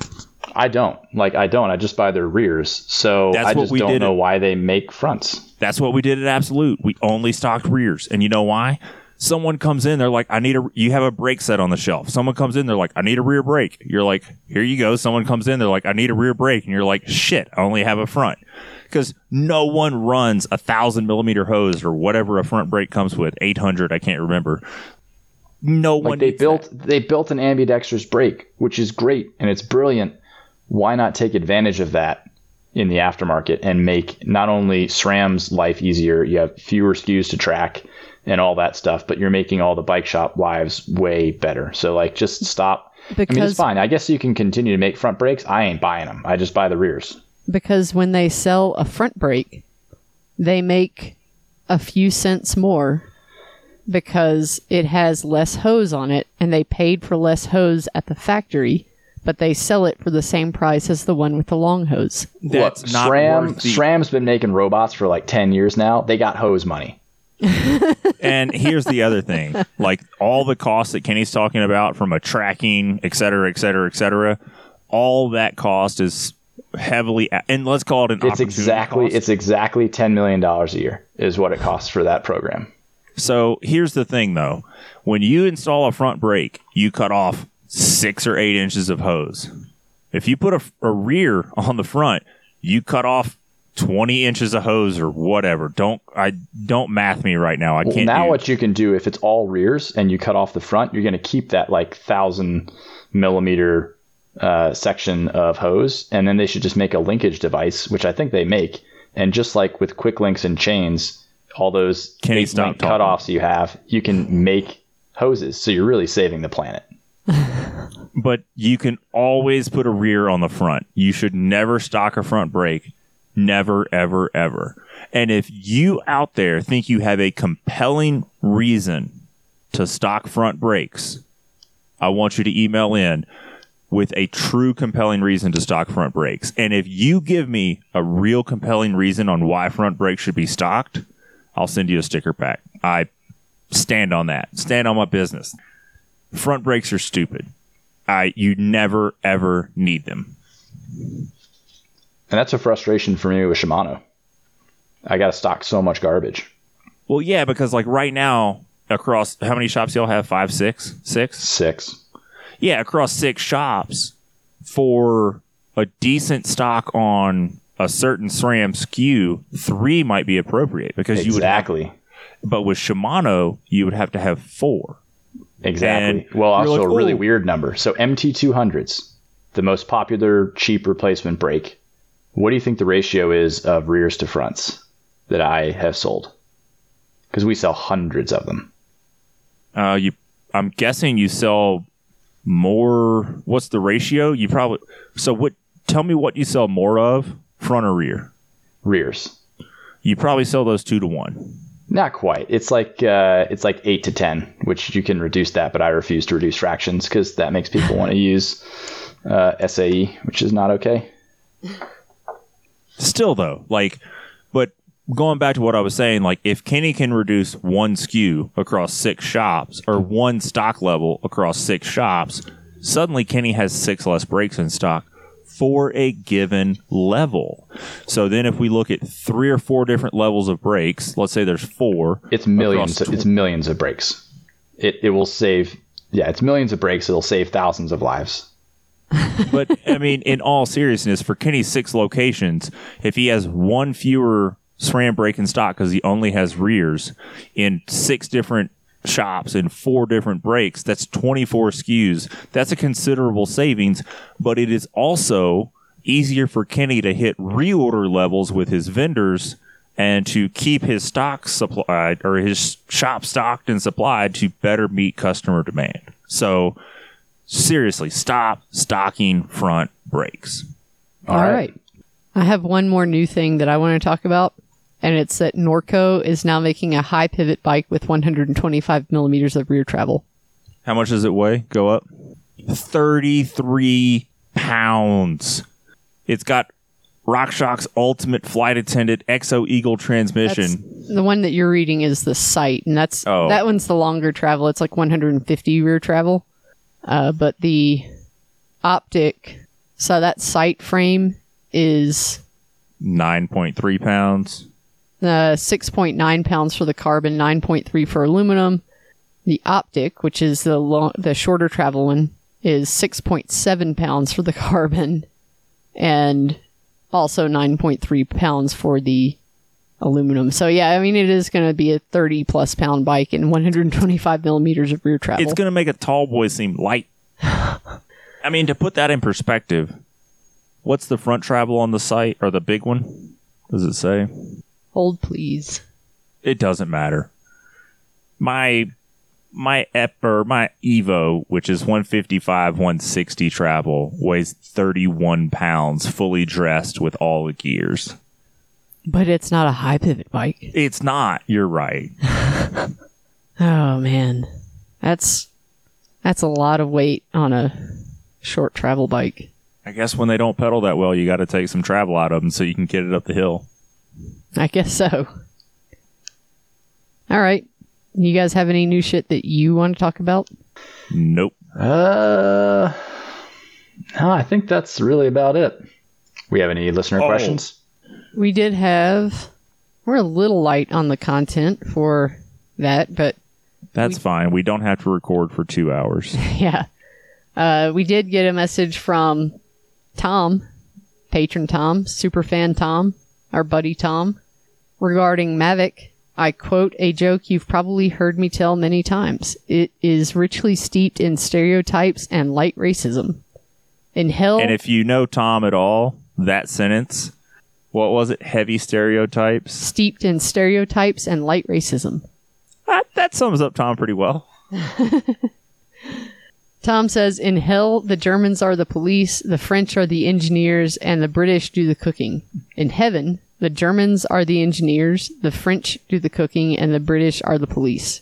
I don't. Like, I don't. I just buy their rears. So That's I just don't know it. why they make fronts. That's what we did at Absolute. We only stocked rears, and you know why? Someone comes in, they're like, "I need a." You have a brake set on the shelf. Someone comes in, they're like, "I need a rear brake." You're like, "Here you go." Someone comes in, they're like, "I need a rear brake," and you're like, "Shit, I only have a front." Because no one runs a thousand millimeter hose or whatever a front brake comes with, eight hundred, I can't remember. No one they built that. they built an ambidextrous brake, which is great and it's brilliant. Why not take advantage of that in the aftermarket and make not only SRAM's life easier, you have fewer SKUs to track and all that stuff, but you're making all the bike shop lives way better. So like just stop. I mean, Because it's fine. I guess you can continue to make front brakes. I ain't buying them. I just buy the rears. because when they sell a front brake, they make a few cents more because it has less hose on it and they paid for less hose at the factory, but they sell it for the same price as the one with the long hose. That's Look, not SRAM worth the- SRAM's been making robots for like 10 years now. They got hose money. and here's the other thing like all the costs that Kenny's talking about from a tracking, et cetera, et cetera, et cetera, all that cost is heavily, and let's call it an It's exactly cost. it's exactly ten million dollars a year is what it costs for that program. So here's the thing though when you install a front brake, you cut off six or eight inches of hose. If you put a, a rear on the front, you cut off 20 inches of hose or whatever. Don't I don't math me right now. I Well, can't. now do- what you can do if it's all rears and you cut off the front, you're going to keep that like thousand millimeter uh, section of hose, and then they should just make a linkage device, which I think they make. And just like with quick links and chains, all those Kenny, stop cutoffs you have, you can make hoses. So you're really saving the planet. But you can always put a rear on the front. You should never stock a front brake. Never, ever, ever. And if you out there think you have a compelling reason to stock front brakes, I want you to email in with a true compelling reason to stock front brakes. And if you give me a real compelling reason on why front brakes should be stocked, I'll send you a sticker pack. I stand on that. Stand on my business. Front brakes are stupid. I you never ever need them. And that's a frustration for me with Shimano. I got to stock so much garbage. Well, yeah, because like right now across how many shops y'all have? Five, six, six? Six. Yeah, across six shops for a decent stock on a certain SRAM SKU, three might be appropriate because you would Exactly. but with Shimano, you would have to have four. Exactly. And well, also like, a really weird number. So MT200s, the most popular cheap replacement brake. What do you think the ratio is of rears to fronts that I have sold? Because we sell hundreds of them. Uh, you, I'm guessing you sell more. What's the ratio? You probably so what? Tell me what you sell more of, front or rear. Rears. You probably sell those two to one. Not quite. It's like uh, it's like eight to ten, which you can reduce that, but I refuse to reduce fractions because that makes people want to use uh, SAE, which is not okay. Still though, like, but going back to what I was saying, like if Kenny can reduce one SKU across six shops or one stock level across six shops, suddenly Kenny has six less brakes in stock for a given level. So then if we look at three or four different levels of brakes, let's say there's four. It's millions. tw- It's millions of brakes. It it will save. Yeah, it's millions of brakes. It'll save thousands of lives. but I mean, in all seriousness, for Kenny's six locations, if he has one fewer SRAM brake in stock because he only has rears in six different shops and four different brakes. that's 24 SKUs. That's a considerable savings, but it is also easier for Kenny to hit reorder levels with his vendors and to keep his stock supplied or his shop stocked and supplied to better meet customer demand. So, seriously, stop stocking front brakes. All right. I have one more new thing that I want to talk about, and it's that Norco is now making a high pivot bike with 125 millimeters of rear travel. How much does it weigh? Go up? 33 pounds. It's got RockShox Ultimate Flight Attendant XO Eagle transmission. The one that you're reading is the Sight, and that's Oh. that one's the longer travel. It's like 150 rear travel, uh, but the Optic. So that Sight frame is 9.3 pounds. Uh, 6.9 pounds for the carbon, 9.3 for aluminum. The optic, which is the the shorter travel one, is 6.7 pounds for the carbon, and also 9.3 pounds for the aluminum. So yeah, I mean it is going to be a 30 plus pound bike and 125 millimeters of rear travel. It's going to make a Tallboy seem light. I mean, to put that in perspective, what's the front travel on the Sight or the big one? Does it say? Hold please. it doesn't matter. My my Ep or my Evo, which is 155, 160 travel, weighs 31 pounds, fully dressed with all the gears. But it's not a high pivot bike. It's not. You're right. Oh man, that's that's a lot of weight on a short travel bike. I guess when they don't pedal that well, you got to take some travel out of them so you can get it up the hill. I guess so. All right. You guys have any new shit that you want to talk about? Nope. Uh, no, I think that's really about it. We have any listener Oh. questions? We did have. We're a little light on the content for that, but That's fine. We don't have to record for two hours. yeah. Uh, we did get a message from Tom, patron Tom, super fan Tom, our buddy Tom, regarding Mavic. I quote a joke you've probably heard me tell many times. It is richly steeped in stereotypes and light racism. In hell, and if you know Tom at all, that sentence, what was it? Heavy stereotypes. steeped in stereotypes and light racism. That, that sums up Tom pretty well. Tom says, In hell, the Germans are the police, the French are the engineers, and the British do the cooking. In heaven, the Germans are the engineers, the French do the cooking, and the British are the police.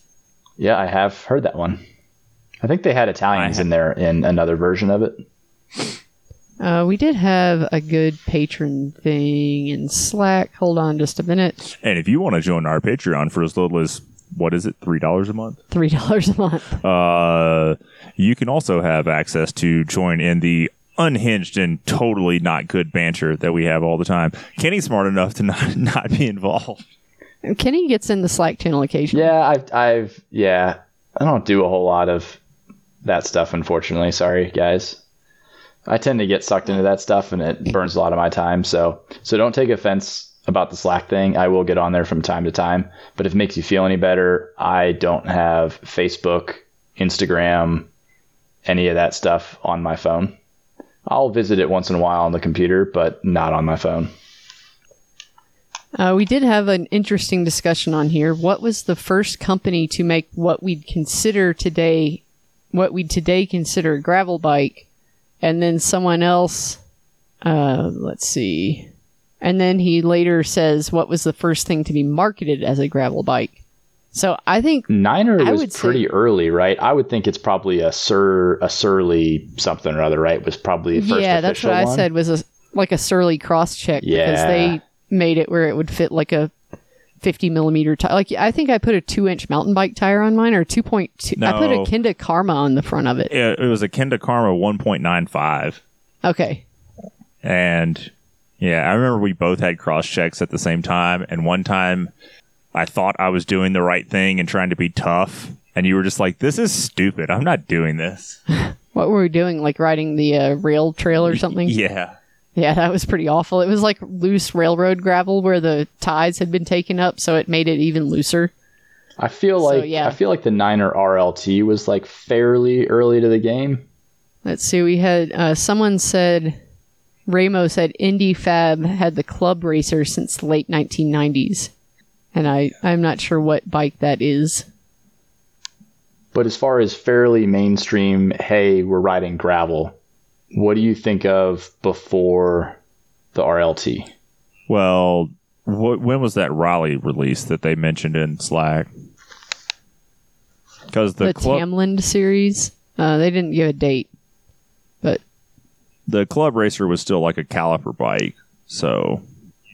Yeah, I have heard that one. I think they had Italians in there in another version of it. Uh, we did have a good patron thing in Slack. Hold on just a minute. And if you want to join our Patreon for as little as what is it, three dollars a month? $3 a month. Uh, you can also have access to join in the unhinged and totally not good banter that we have all the time. Kenny's smart enough to not not be involved. Kenny gets in the Slack channel occasionally. Yeah, I've, I've, yeah, I don't do a whole lot of that stuff, unfortunately. Sorry, guys. I tend to get sucked into that stuff, and it burns a lot of my time. So, so don't take offense about the Slack thing. I will get on there from time to time, but if it makes you feel any better, I don't have Facebook, Instagram, any of that stuff on my phone. I'll visit it once in a while on the computer, but not on my phone. Uh, we did have an interesting discussion on here. What was the first company to make what we'd consider today, what we'd today consider a gravel bike? And then someone else, uh, let's see. And then he later says, what was the first thing to be marketed as a gravel bike? So I think, Niner I was would say- pretty early, right? I would think it's probably a Sir a Surly something or other, right? Was probably the first yeah, that's official what I said was a, like a Surly Cross-Check because they made it where it would fit like a 50 millimeter tire. Like I think I put a two inch mountain bike tire on mine or 2.2. I put a No. Kenda Karma on the front of it. It, it was a Kenda Karma 1.95. Okay. And yeah, I remember we both had cross checks at the same time. And one time I thought I was doing the right thing and trying to be tough. And you were just like, this is stupid. I'm not doing this. What were we doing? Like riding the uh, rail trail or something? Yeah. Yeah, that was pretty awful. It was like loose railroad gravel where the ties had been taken up, so it made it even looser. I feel So, like yeah. I feel like the Niner RLT was like fairly early to the game. Let's see. We had uh, someone said, Ramo said Indy Fab had the club racer since the late 1990s, and I I'm not sure what bike that is. But as far as fairly mainstream, hey, we're riding gravel. What do you think of before the RLT? Well, wh- when was that Raleigh release that they mentioned in Slack? Because the, The, club, Tamland series. Uh, they didn't give a date, but the club racer was still like a caliper bike. So,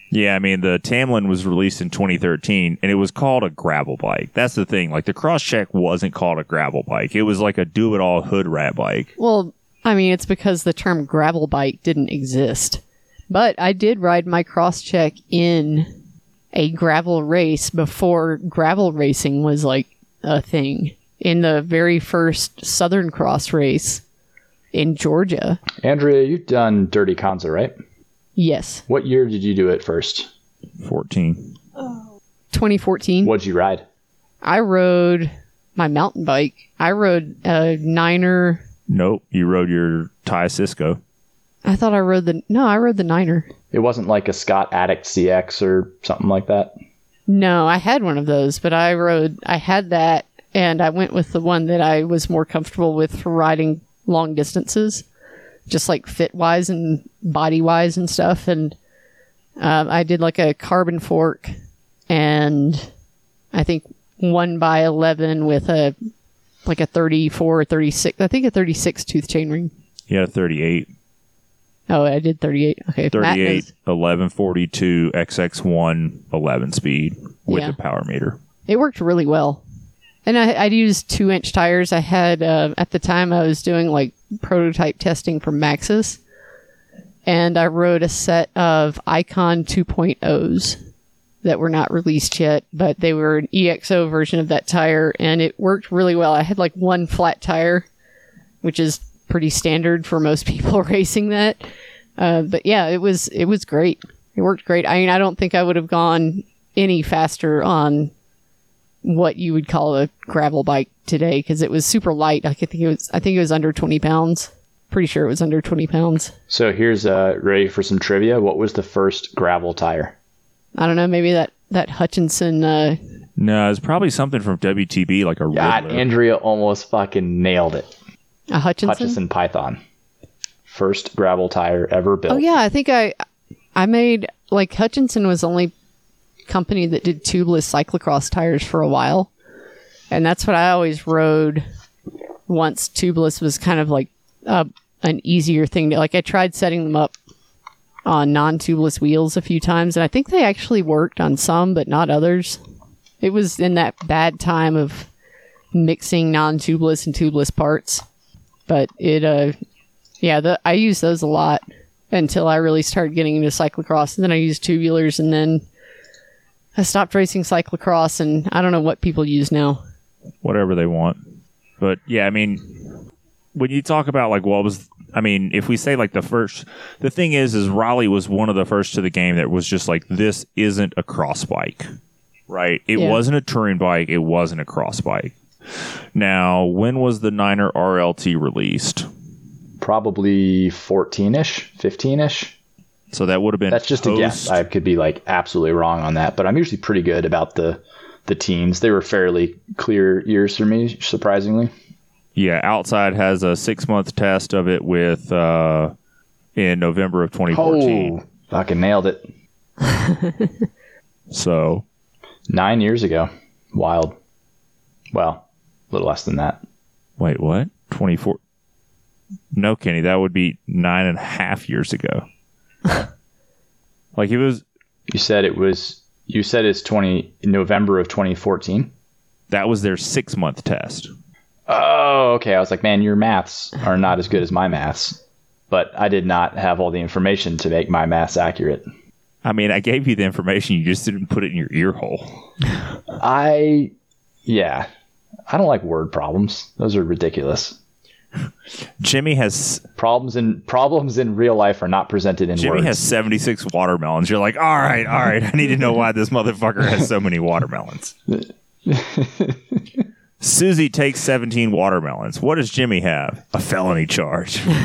yeah, I mean, the Tamland was released in 2013 and it was called a gravel bike. That's the thing. Like, the Crosscheck wasn't called a gravel bike, it was like a do it all hood rat bike. well, I mean, it's because the term gravel bike didn't exist. But I did ride my Crosscheck in a gravel race before gravel racing was like a thing. In the very first Southern Cross race in Georgia. Andrea, you've done Dirty Kanza, right? Yes. What year did you do it first? 14. Oh. 2014. What'd you ride? I rode my mountain bike. I rode a Niner. Nope, you rode your Thai Cisco. I thought I rode the. No, I rode the Niner. It wasn't like a Scott Addict CX or something like that. No, I had one of those, but I rode. I had that, and I went with the one that I was more comfortable with for riding long distances, just like fit wise and body wise and stuff. And um, I did like a carbon fork, and I think one by eleven with a like a thirty-four or thirty-six. I think a thirty-six tooth chainring. You had a 38. Oh, I did thirty-eight. Okay, Matt 38, knows. 1142, XX1, 11 speed with Yeah. the power meter. it worked really well. And I, I'd used two inch tires. I had, uh, at the time, I was doing like prototype testing for Maxxis. And I wrote a set of Ikon 2.0s that were not released yet, but they were an EXO version of that tire. And it worked really well. I had like one flat tire, which is pretty standard for most people racing that. Uh, but yeah, it was, it was great. It worked great. I mean, I don't think I would have gone any faster on what you would call a gravel bike today because it was super light. I think it was I think it was under twenty pounds. Pretty sure it was under twenty pounds. So here's uh, ready for some trivia. What was the first gravel tire? I don't know. Maybe that that Hutchinson. Uh, No, it's probably something from WTB, like a God, Riddler. Andrea almost fucking nailed it. a Hutchinson. Hutchison Python. First gravel tire ever built. Oh yeah, I think I I made like Hutchinson was only company that did tubeless cyclocross tires for a while, and that's what I always rode. Once tubeless was kind of like uh, an easier thing to like. I tried setting them up on non-tubeless wheels a few times, and I think they actually worked on some, but not others. It was in that bad time of mixing non-tubeless and tubeless parts, but it uh yeah, the, I use those a lot until I really started getting into cyclocross. And then I used tubulars and then I stopped racing cyclocross and I don't know what people use now. whatever they want. But yeah, I mean, when you talk about like what was, I mean, if we say like the first, the thing is, is Raleigh was one of the first to the game that was just like this isn't a cross bike, right? It Yeah. wasn't a touring bike. It wasn't a cross bike. Now, when was the Niner RLT released? Probably 14 ish, 15 ish. So that would have been That's just a guess. I could be like absolutely wrong on that, but I'm usually pretty good about the the teens. They were fairly clear years for me, surprisingly. yeah, outside has a six month test of it with uh, in November of 2014. Oh, fucking nailed it. So Nine years ago. Wild. Well, a little less than that. Wait, what? 24? No, Kenny, that would be nine and a half years ago. like it was, You said it was. You said it's 20 November of 2014. that was their six month test. Oh, okay. I was like, man, your maths are not as good as my maths. But I did not have all the information to make my maths accurate. I mean, I gave you the information, you just didn't put it in your ear hole. I, yeah, I don't like word problems. Those are ridiculous. Jimmy has Problems in problems in real life are not presented in Jimmy words. has 76 watermelons. You're like, all right, all right. I need to know why this motherfucker has so many watermelons. Susie takes 17 watermelons. What does Jimmy have? A felony charge. all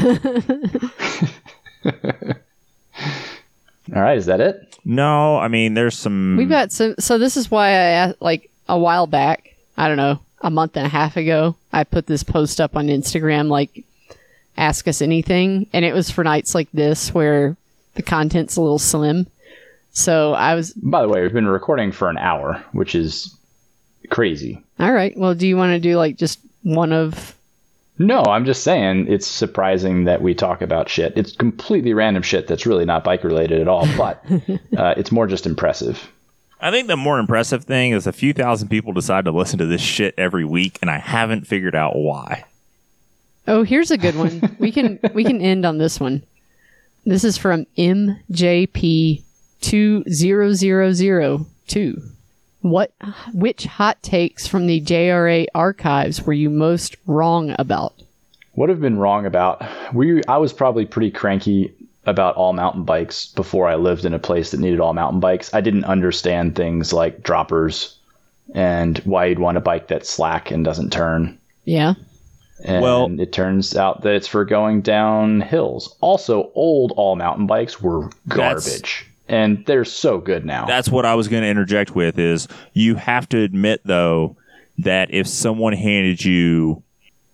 right, is that it? No, I mean, there's some. We've got some. So this is why I asked, like a while back. I don't know, a month and a half ago. I put this post up on Instagram, like ask us anything, and it was for nights like this where the content's a little slim. So I was By the way, we've been recording for an hour, which is crazy. all right. Well, do you want to do like just one of? No, I'm just saying it's surprising that we talk about shit. It's completely random shit that's really not bike related at all, but uh, it's more just impressive. I think the more impressive thing is a few thousand people decide to listen to this shit every week, and I haven't figured out why. Oh, here's a good one. we can we can end on this one. This is from MJP two zero zero zero two. What which hot takes from the JRA archives were you most wrong about? What have been wrong about? We I was probably pretty cranky about all mountain bikes before I lived in a place that needed all mountain bikes. I didn't understand things like droppers and why you'd want a bike that's slack and doesn't turn. Yeah. And Well- it turns out that it's for going down hills. Also, old all mountain bikes were garbage. And they're so good now. That's what I was going to interject with is you have to admit though that if someone handed you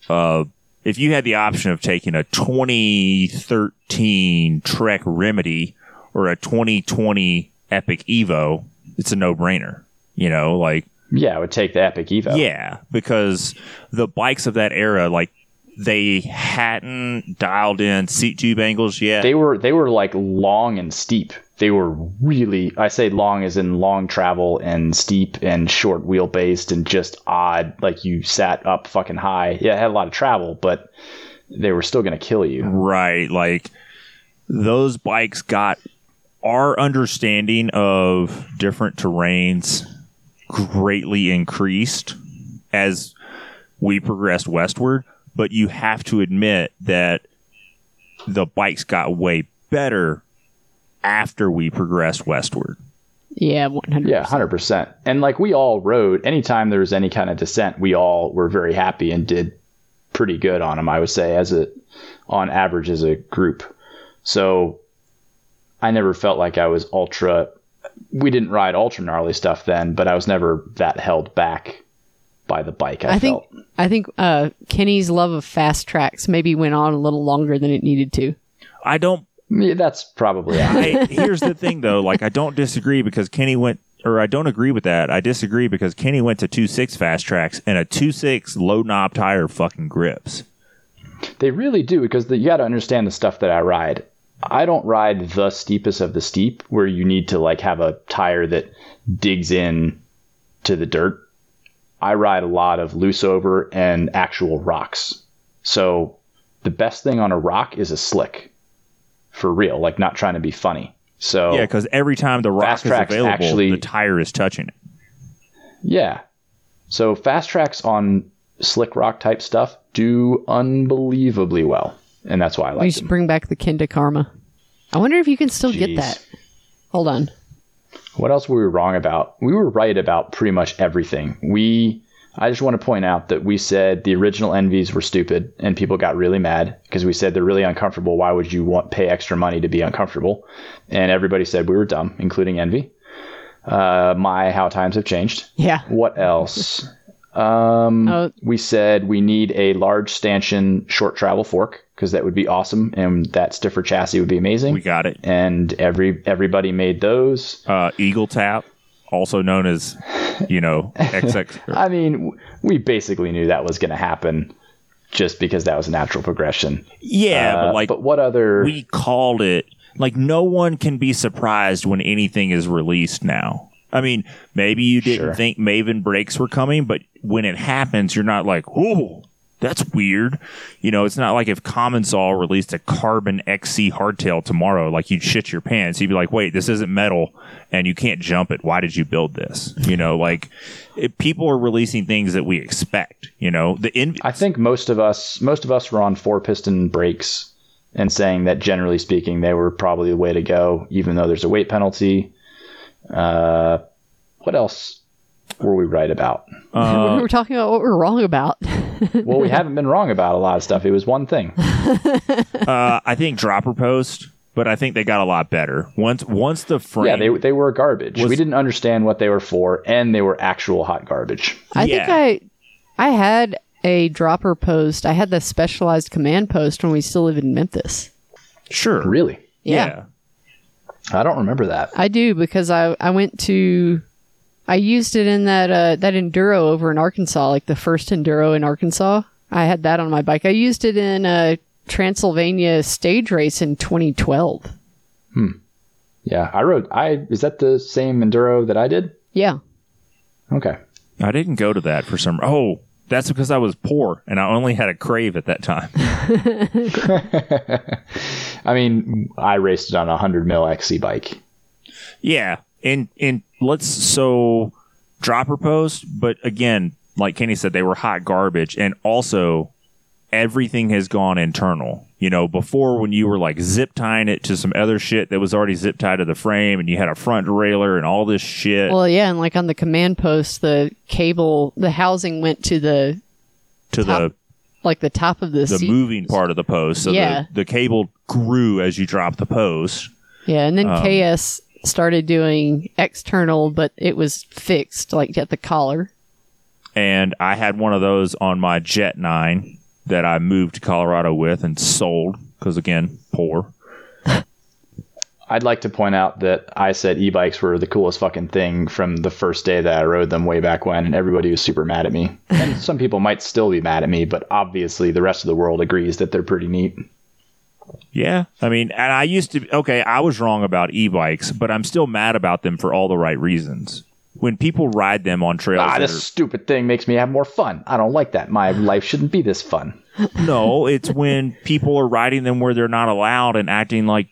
uh if you had the option of taking a 2013 Trek Remedy or a 2020 Epic Evo, it's a no-brainer. You know, like yeah, I would take the Epic Evo. Yeah, because the bikes of that era, like they hadn't dialed in seat tube angles yet. They were they were like long and steep they were really I say long as in long travel and steep and short wheel based and just odd. Like you sat up fucking high. Yeah, it had a lot of travel, but they were still going to kill you. Right. Like those bikes got our understanding of different terrains greatly increased as we progressed westward. But you have to admit that the bikes got way better after we progressed westward. Yeah, 100. Yeah, hundred percent. And like we all rode. Anytime there was any kind of descent, we all were very happy and did pretty good on them. I would say as a on average as a group. So I never felt like I was ultra. We didn't ride ultra gnarly stuff then, but I was never that held back by the bike. I, I think felt. I think uh, Kenny's love of Fast Traks maybe went on a little longer than it needed to. I don't Yeah, that's probably I, here's the thing though, like I don't disagree because Kenny went or I don't agree with that. I disagree because Kenny went to two six Fast Traks and a two six low knob tire fucking grips. They really do because the, you got to understand the stuff that I ride. I don't ride the steepest of the steep where you need to like have a tire that digs in to the dirt. I ride a lot of loose over and actual rocks. So the best thing on a rock is a slick. For real, like not trying to be funny. So Yeah, because every time the rock Fast is available, actually- the tire is touching it. Yeah. So Fast Traks on slick rock type stuff do unbelievably well. And that's why I like. we should them. bring back the Kenda Karma. I wonder if you can still get that. Hold on. What else were we wrong about? We were right about pretty much everything. We I just want to point out that we said the original ENVEs were stupid and people got really mad because we said they're really uncomfortable. Why would you want pay extra money to be uncomfortable? And everybody said we were dumb, including ENVE. Uh, my how times have changed. Yeah. What else? Um, Oh. we said we need a large stanchion short travel fork because that would be awesome, and that stiffer chassis would be amazing. We got it. and every everybody made those. Uh, Eagle Tap, also known as, you know, XX. I mean, we basically knew that was going to happen just because that was a natural progression. yeah, Uh, but like but what other? we called it. Like no one can be surprised when anything is released now. I mean, maybe you didn't Sure. think Maven brakes were coming, but when it happens, you're not like, "Oh, that's weird." You know, it's not like if Commencal released a Carbon XC hardtail tomorrow, like you'd shit your pants. You'd be like, "Wait, this isn't metal, and you can't jump it. Why did you build this?" You know, like it, people are releasing things that we expect. You know, the in- I think most of us, most of us were on four piston brakes and saying that generally speaking, they were probably the way to go, even though there's a weight penalty. Uh, what else were we right about? Uh, we were talking about what we're wrong about. Well, we haven't been wrong about a lot of stuff. It was one thing. uh, I think dropper post, but I think they got a lot better once once the frame. Yeah, they they were garbage. Was- we didn't understand what they were for, and they were actual hot garbage. I Yeah. think I I had a dropper post. I had the specialized command post when we still lived in Memphis. sure. Really, Yeah. I don't remember that. I do because I I went to I used it in that uh, that enduro over in Arkansas, like the first enduro in Arkansas. I had that on my bike. I used it in a Transylvania stage race in 2012. Hmm. Yeah, I rode. I is that the same enduro that I did? Yeah. Okay. I didn't go to that for some. Oh, that's because I was poor and I only had a crave at that time. I mean, I raced it on a hundred mil XC bike. yeah, in and let's so dropper post, but again, like Kenny said, they were hot garbage, and also everything has gone internal. You know, before when you were like zip tying it to some other shit that was already zip tied to the frame, and you had a front derailleur and all this shit Well, yeah, and like on the command post, the cable, the housing went to the to the like the top of the, the seat. moving part of the post. So Yeah. the, the cable grew as you dropped the post. Yeah, and then Um, KS started doing external, but it was fixed, like at the collar. And I had one of those on my Jet 9 that I moved to Colorado with and sold because, again, poor. I'd like to point out that I said e-bikes were the coolest fucking thing from the first day that I rode them way back when, and everybody was super mad at me. And some people might still be mad at me, but obviously the rest of the world agrees that they're pretty neat. Yeah, I mean, and I used to. Okay, I was wrong about e-bikes, but I'm still mad about them for all the right reasons. When people ride them on trails, Ah, that this stupid thing makes me have more fun. I don't like that. My life shouldn't be this fun. no, it's when people are riding them where they're not allowed and acting like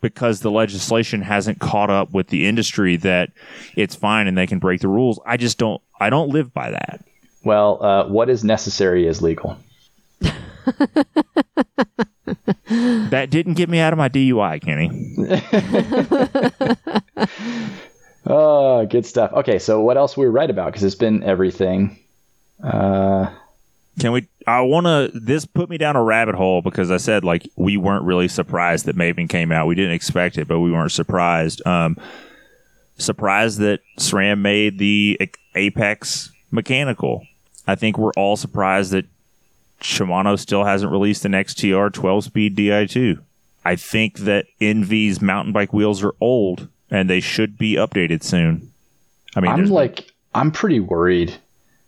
because the legislation hasn't caught up with the industry that it's fine and they can break the rules. I just don't. I don't live by that. Well, uh, what is necessary is legal. That didn't get me out of my DUI, Kenny. Oh, good stuff. Okay, so what else were we right about? Because it's been everything. Uh, Can we? I want to. This put me down a rabbit hole because I said like we weren't really surprised that Maven came out. We didn't expect it, but we weren't surprised. Um, surprised that SRAM made the Apex mechanical. I think we're all surprised that Shimano still hasn't released an XTR 12 speed Di2. I think that ENVE's mountain bike wheels are old and they should be updated soon. I mean, I'm like, I'm pretty worried.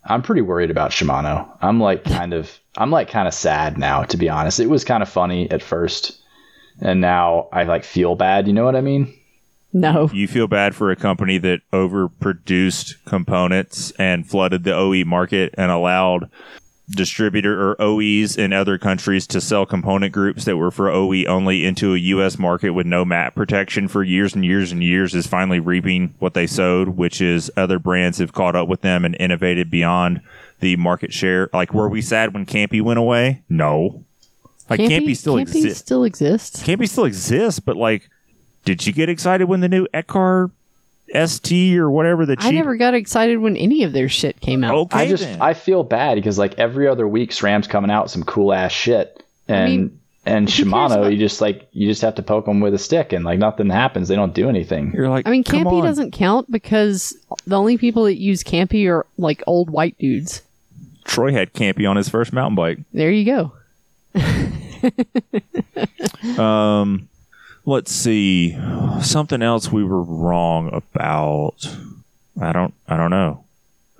I'm pretty worried about Shimano. I'm like kind of, I'm like kind of sad now, to be honest. It was kind of funny at first, and now I like feel bad. You know what I mean? No. you feel bad for a company that overproduced components and flooded the OE market and allowed distributor or OEs in other countries to sell component groups that were for OE only into a US market with no mat protection for years and years and years is finally reaping what they sowed, which is other brands have caught up with them and innovated beyond the market share. Like were we sad when Campy went away? No. Like Campy, still Campy exists. still exists. Campy still exists, but like, did you get excited when the new Ekar ST or whatever the cheap? I never got excited when any of their shit came out. Okay, I just, then. I feel bad because like every other week, SRAM's coming out with some cool ass shit, and mean, and Shimano, about- you just like, you just have to poke them with a stick, and like nothing happens. They don't do anything. You're like, I mean, come Campy on. doesn't count because the only people that use Campy are like old white dudes. Troy had Campy on his first mountain bike. There you go. Um, let's see, something else we were wrong about. I don't, I don't know.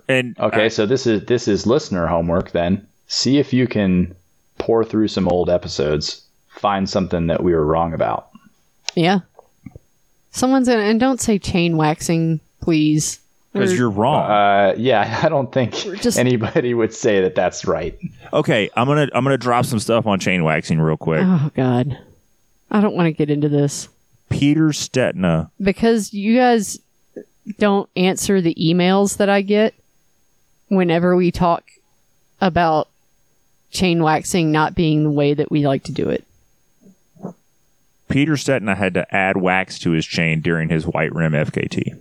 And Okay, I- so this is this is listener homework then. See if you can pour through some old episodes, find something that we were wrong about. Yeah. Someone's in, and don't say chain waxing, please. because you're wrong. Uh, yeah, I don't think just- anybody would say that that's right. okay, I'm gonna, I'm gonna drop some stuff on chain waxing real quick. Oh God, I don't want to get into this Peter Stetina. because you guys don't answer the emails that I get whenever we talk about chain waxing not being the way that we like to do it. Peter Stetina had to add wax to his chain during his white rim FKT.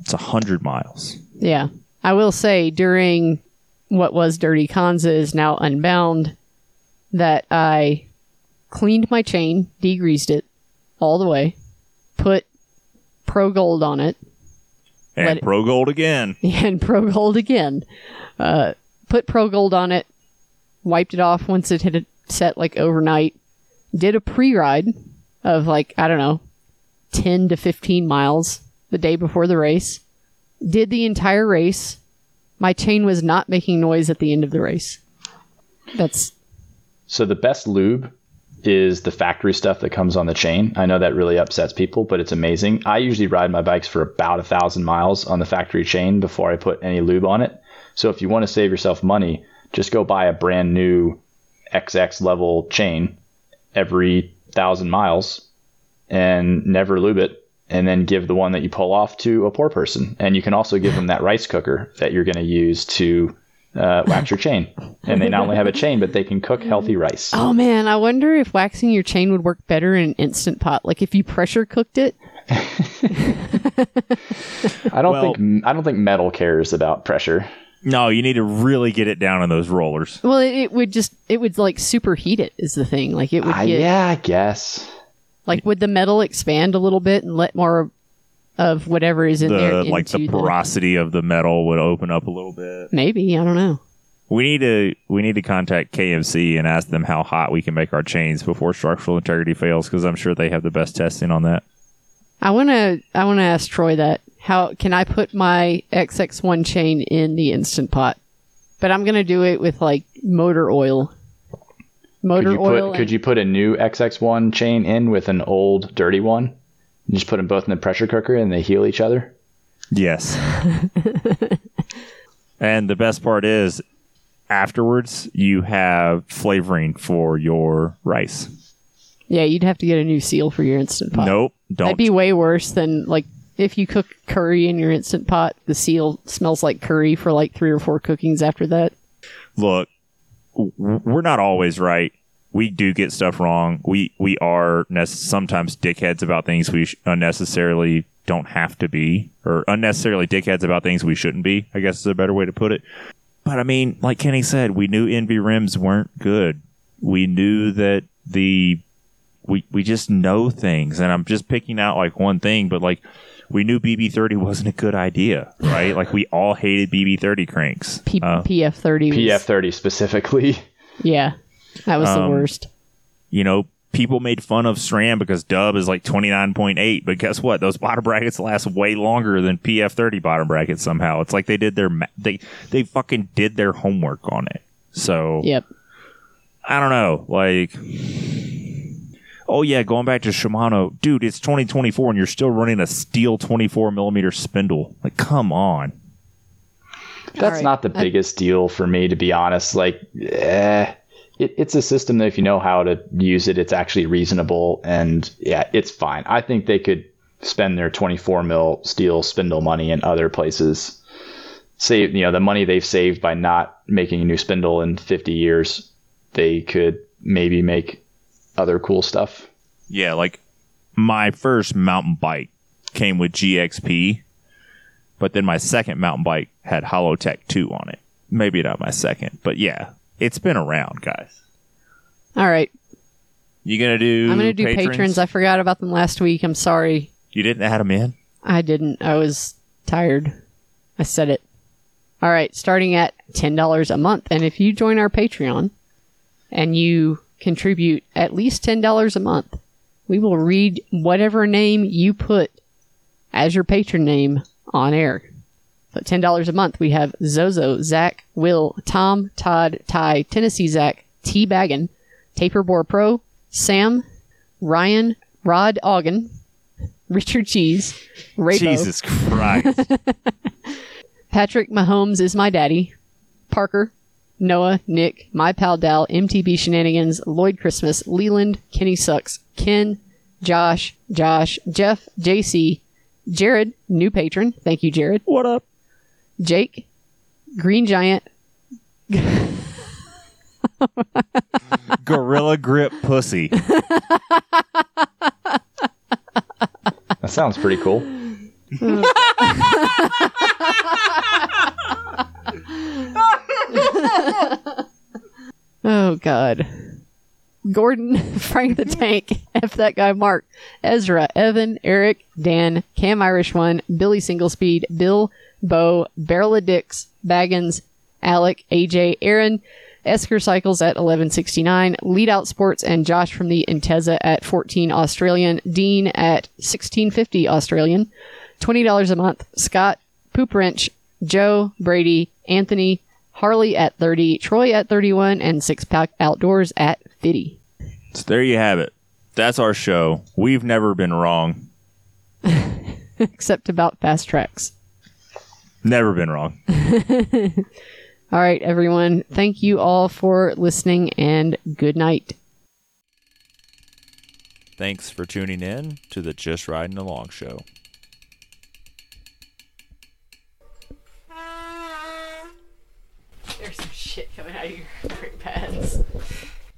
It's a hundred miles. Yeah. I will say during what was Dirty Kanza is now Unbound that I cleaned my chain, degreased it all the way, put Pro Gold on it, And it- Pro Gold again. and Pro Gold again. Uh, put Pro Gold on it, wiped it off once it had set like overnight, did a pre ride of like, I don't know, 10 to 15 miles the day before the race, did the entire race. My chain was not making noise at the end of the race. That's So the best lube is the factory stuff that comes on the chain. I know that really upsets people, but it's amazing. I usually ride my bikes for about a thousand miles on the factory chain before I put any lube on it. So if you want to save yourself money, just go buy a brand new XX level chain every thousand miles and never lube it. And then give the one that you pull off to a poor person. And you can also give them that rice cooker that you're going to use to uh, wax your chain. And they not only have a chain, but they can cook healthy rice. oh man, I wonder if waxing your chain would work better in an instant pot. Like if you pressure cooked it. I don't Well- think I don't think metal cares about pressure. No, you need to really get it down in those rollers. Well, it, it would just it would like superheat it is the thing. Like it would Uh, yeah, I guess. like would the metal expand a little bit and let more of whatever is in there The like the into porosity of the metal would open up a little bit. maybe I don't know. We need to we need to contact KMC and ask them how hot we can make our chains before structural integrity fails because I'm sure they have the best testing on that. I want to I want to ask Troy that how can I put my XX1 chain in the instant pot? But I'm gonna do it with like motor oil. motor could you oil. put could you put a new XX1 chain in with an old dirty one? And just put them both in the pressure cooker and they heal each other. Yes. and the best part is afterwards you have flavoring for your rice. yeah, you'd have to get a new seal for your instant pot. Nope, don't. That'd be way worse than like if you cook curry in your instant pot, the seal smells like curry for like three or four cookings after that. Look, we're not always right. We do get stuff wrong. We we are nec- sometimes dickheads about things we sh- unnecessarily don't have to be, or unnecessarily dickheads about things we shouldn't be. I guess is a better way to put it. But I mean, like Kenny said, we knew ENVE rims weren't good. We knew that the we we just know things, and I'm just picking out like one thing, but like we knew BB30 wasn't a good idea, right? like we all hated BB30 cranks. P- Uh, PF30. PF30 specifically. Yeah, that was the Um, worst. you know, people made fun of SRAM because dub is like 29.8, but guess what? Those bottom brackets last way longer than PF30 bottom brackets somehow. It's like they did their ma- they they fucking did their homework on it. So, Yep. I don't know, like Oh yeah, going back to Shimano, dude, it's 2024 and you're still running a steel 24 millimeter spindle. Like, come on. That's right. not the I- biggest deal for me, to be honest. Like, eh, it, it's a system that if you know how to use it, it's actually reasonable, and yeah, it's fine. I think they could spend their 24 mil steel spindle money in other places. Save, you know, the money they've saved by not making a new spindle in 50 years, they could maybe make other cool stuff. Yeah, like my first mountain bike came with GXP, but then my second mountain bike had Hollowtech 2 on it. Maybe not my second, but yeah, it's been around, guys. All right. You gonna do? I'm going to do patrons? I forgot about them last week. I'm sorry. you didn't add them in. I didn't. I was tired. I said it. All right, starting at $10 a month. And if you join our Patreon and you contribute at least $10 a month, we will read whatever name you put as your patron name on air. So $10 a month, we have Zozo, Zach, Will, Tom, Todd, Ty, Tennessee Zach, T Baggin, Taperbore Pro, Sam, Ryan, Rod Ogden, Richard Cheese, Raybo, Jesus Christ! Patrick Mahomes is my daddy. Parker, Noah, Nick, my pal Dal, MTB Shenanigans, Lloyd Christmas, Leland, Kenny Sucks, Ken, Josh, Josh, Jeff, JC, Jared, new patron. Thank you, Jared. what up? Jake, Green Giant, Gorilla Grip Pussy. That sounds pretty cool. Oh God. Gordon, Frank the Tank, F that guy Mark, Ezra, Evan, Eric, Dan, Cam Irish One, Billy Singlespeed, Bill, Bo, Barrel of Dicks, Baggins, Alec, AJ, Aaron, Esker Cycles at 1169, Lead Out Sports, and Josh from the Intesa at 14 Australian, Dean at 1650 Australian, $20 a month, Scott, Poop Wrench, Joe, Brady, Anthony, Harley at 30, Troy at 31, and Six Pack Outdoors at 50. So there you have it. That's our show. We've never been wrong. Except about Fast Traks. Never been wrong. All right, everyone. Thank you all for listening and good night. Thanks for tuning in to the Just Riding Along show. There's some shit coming out of your brake pads.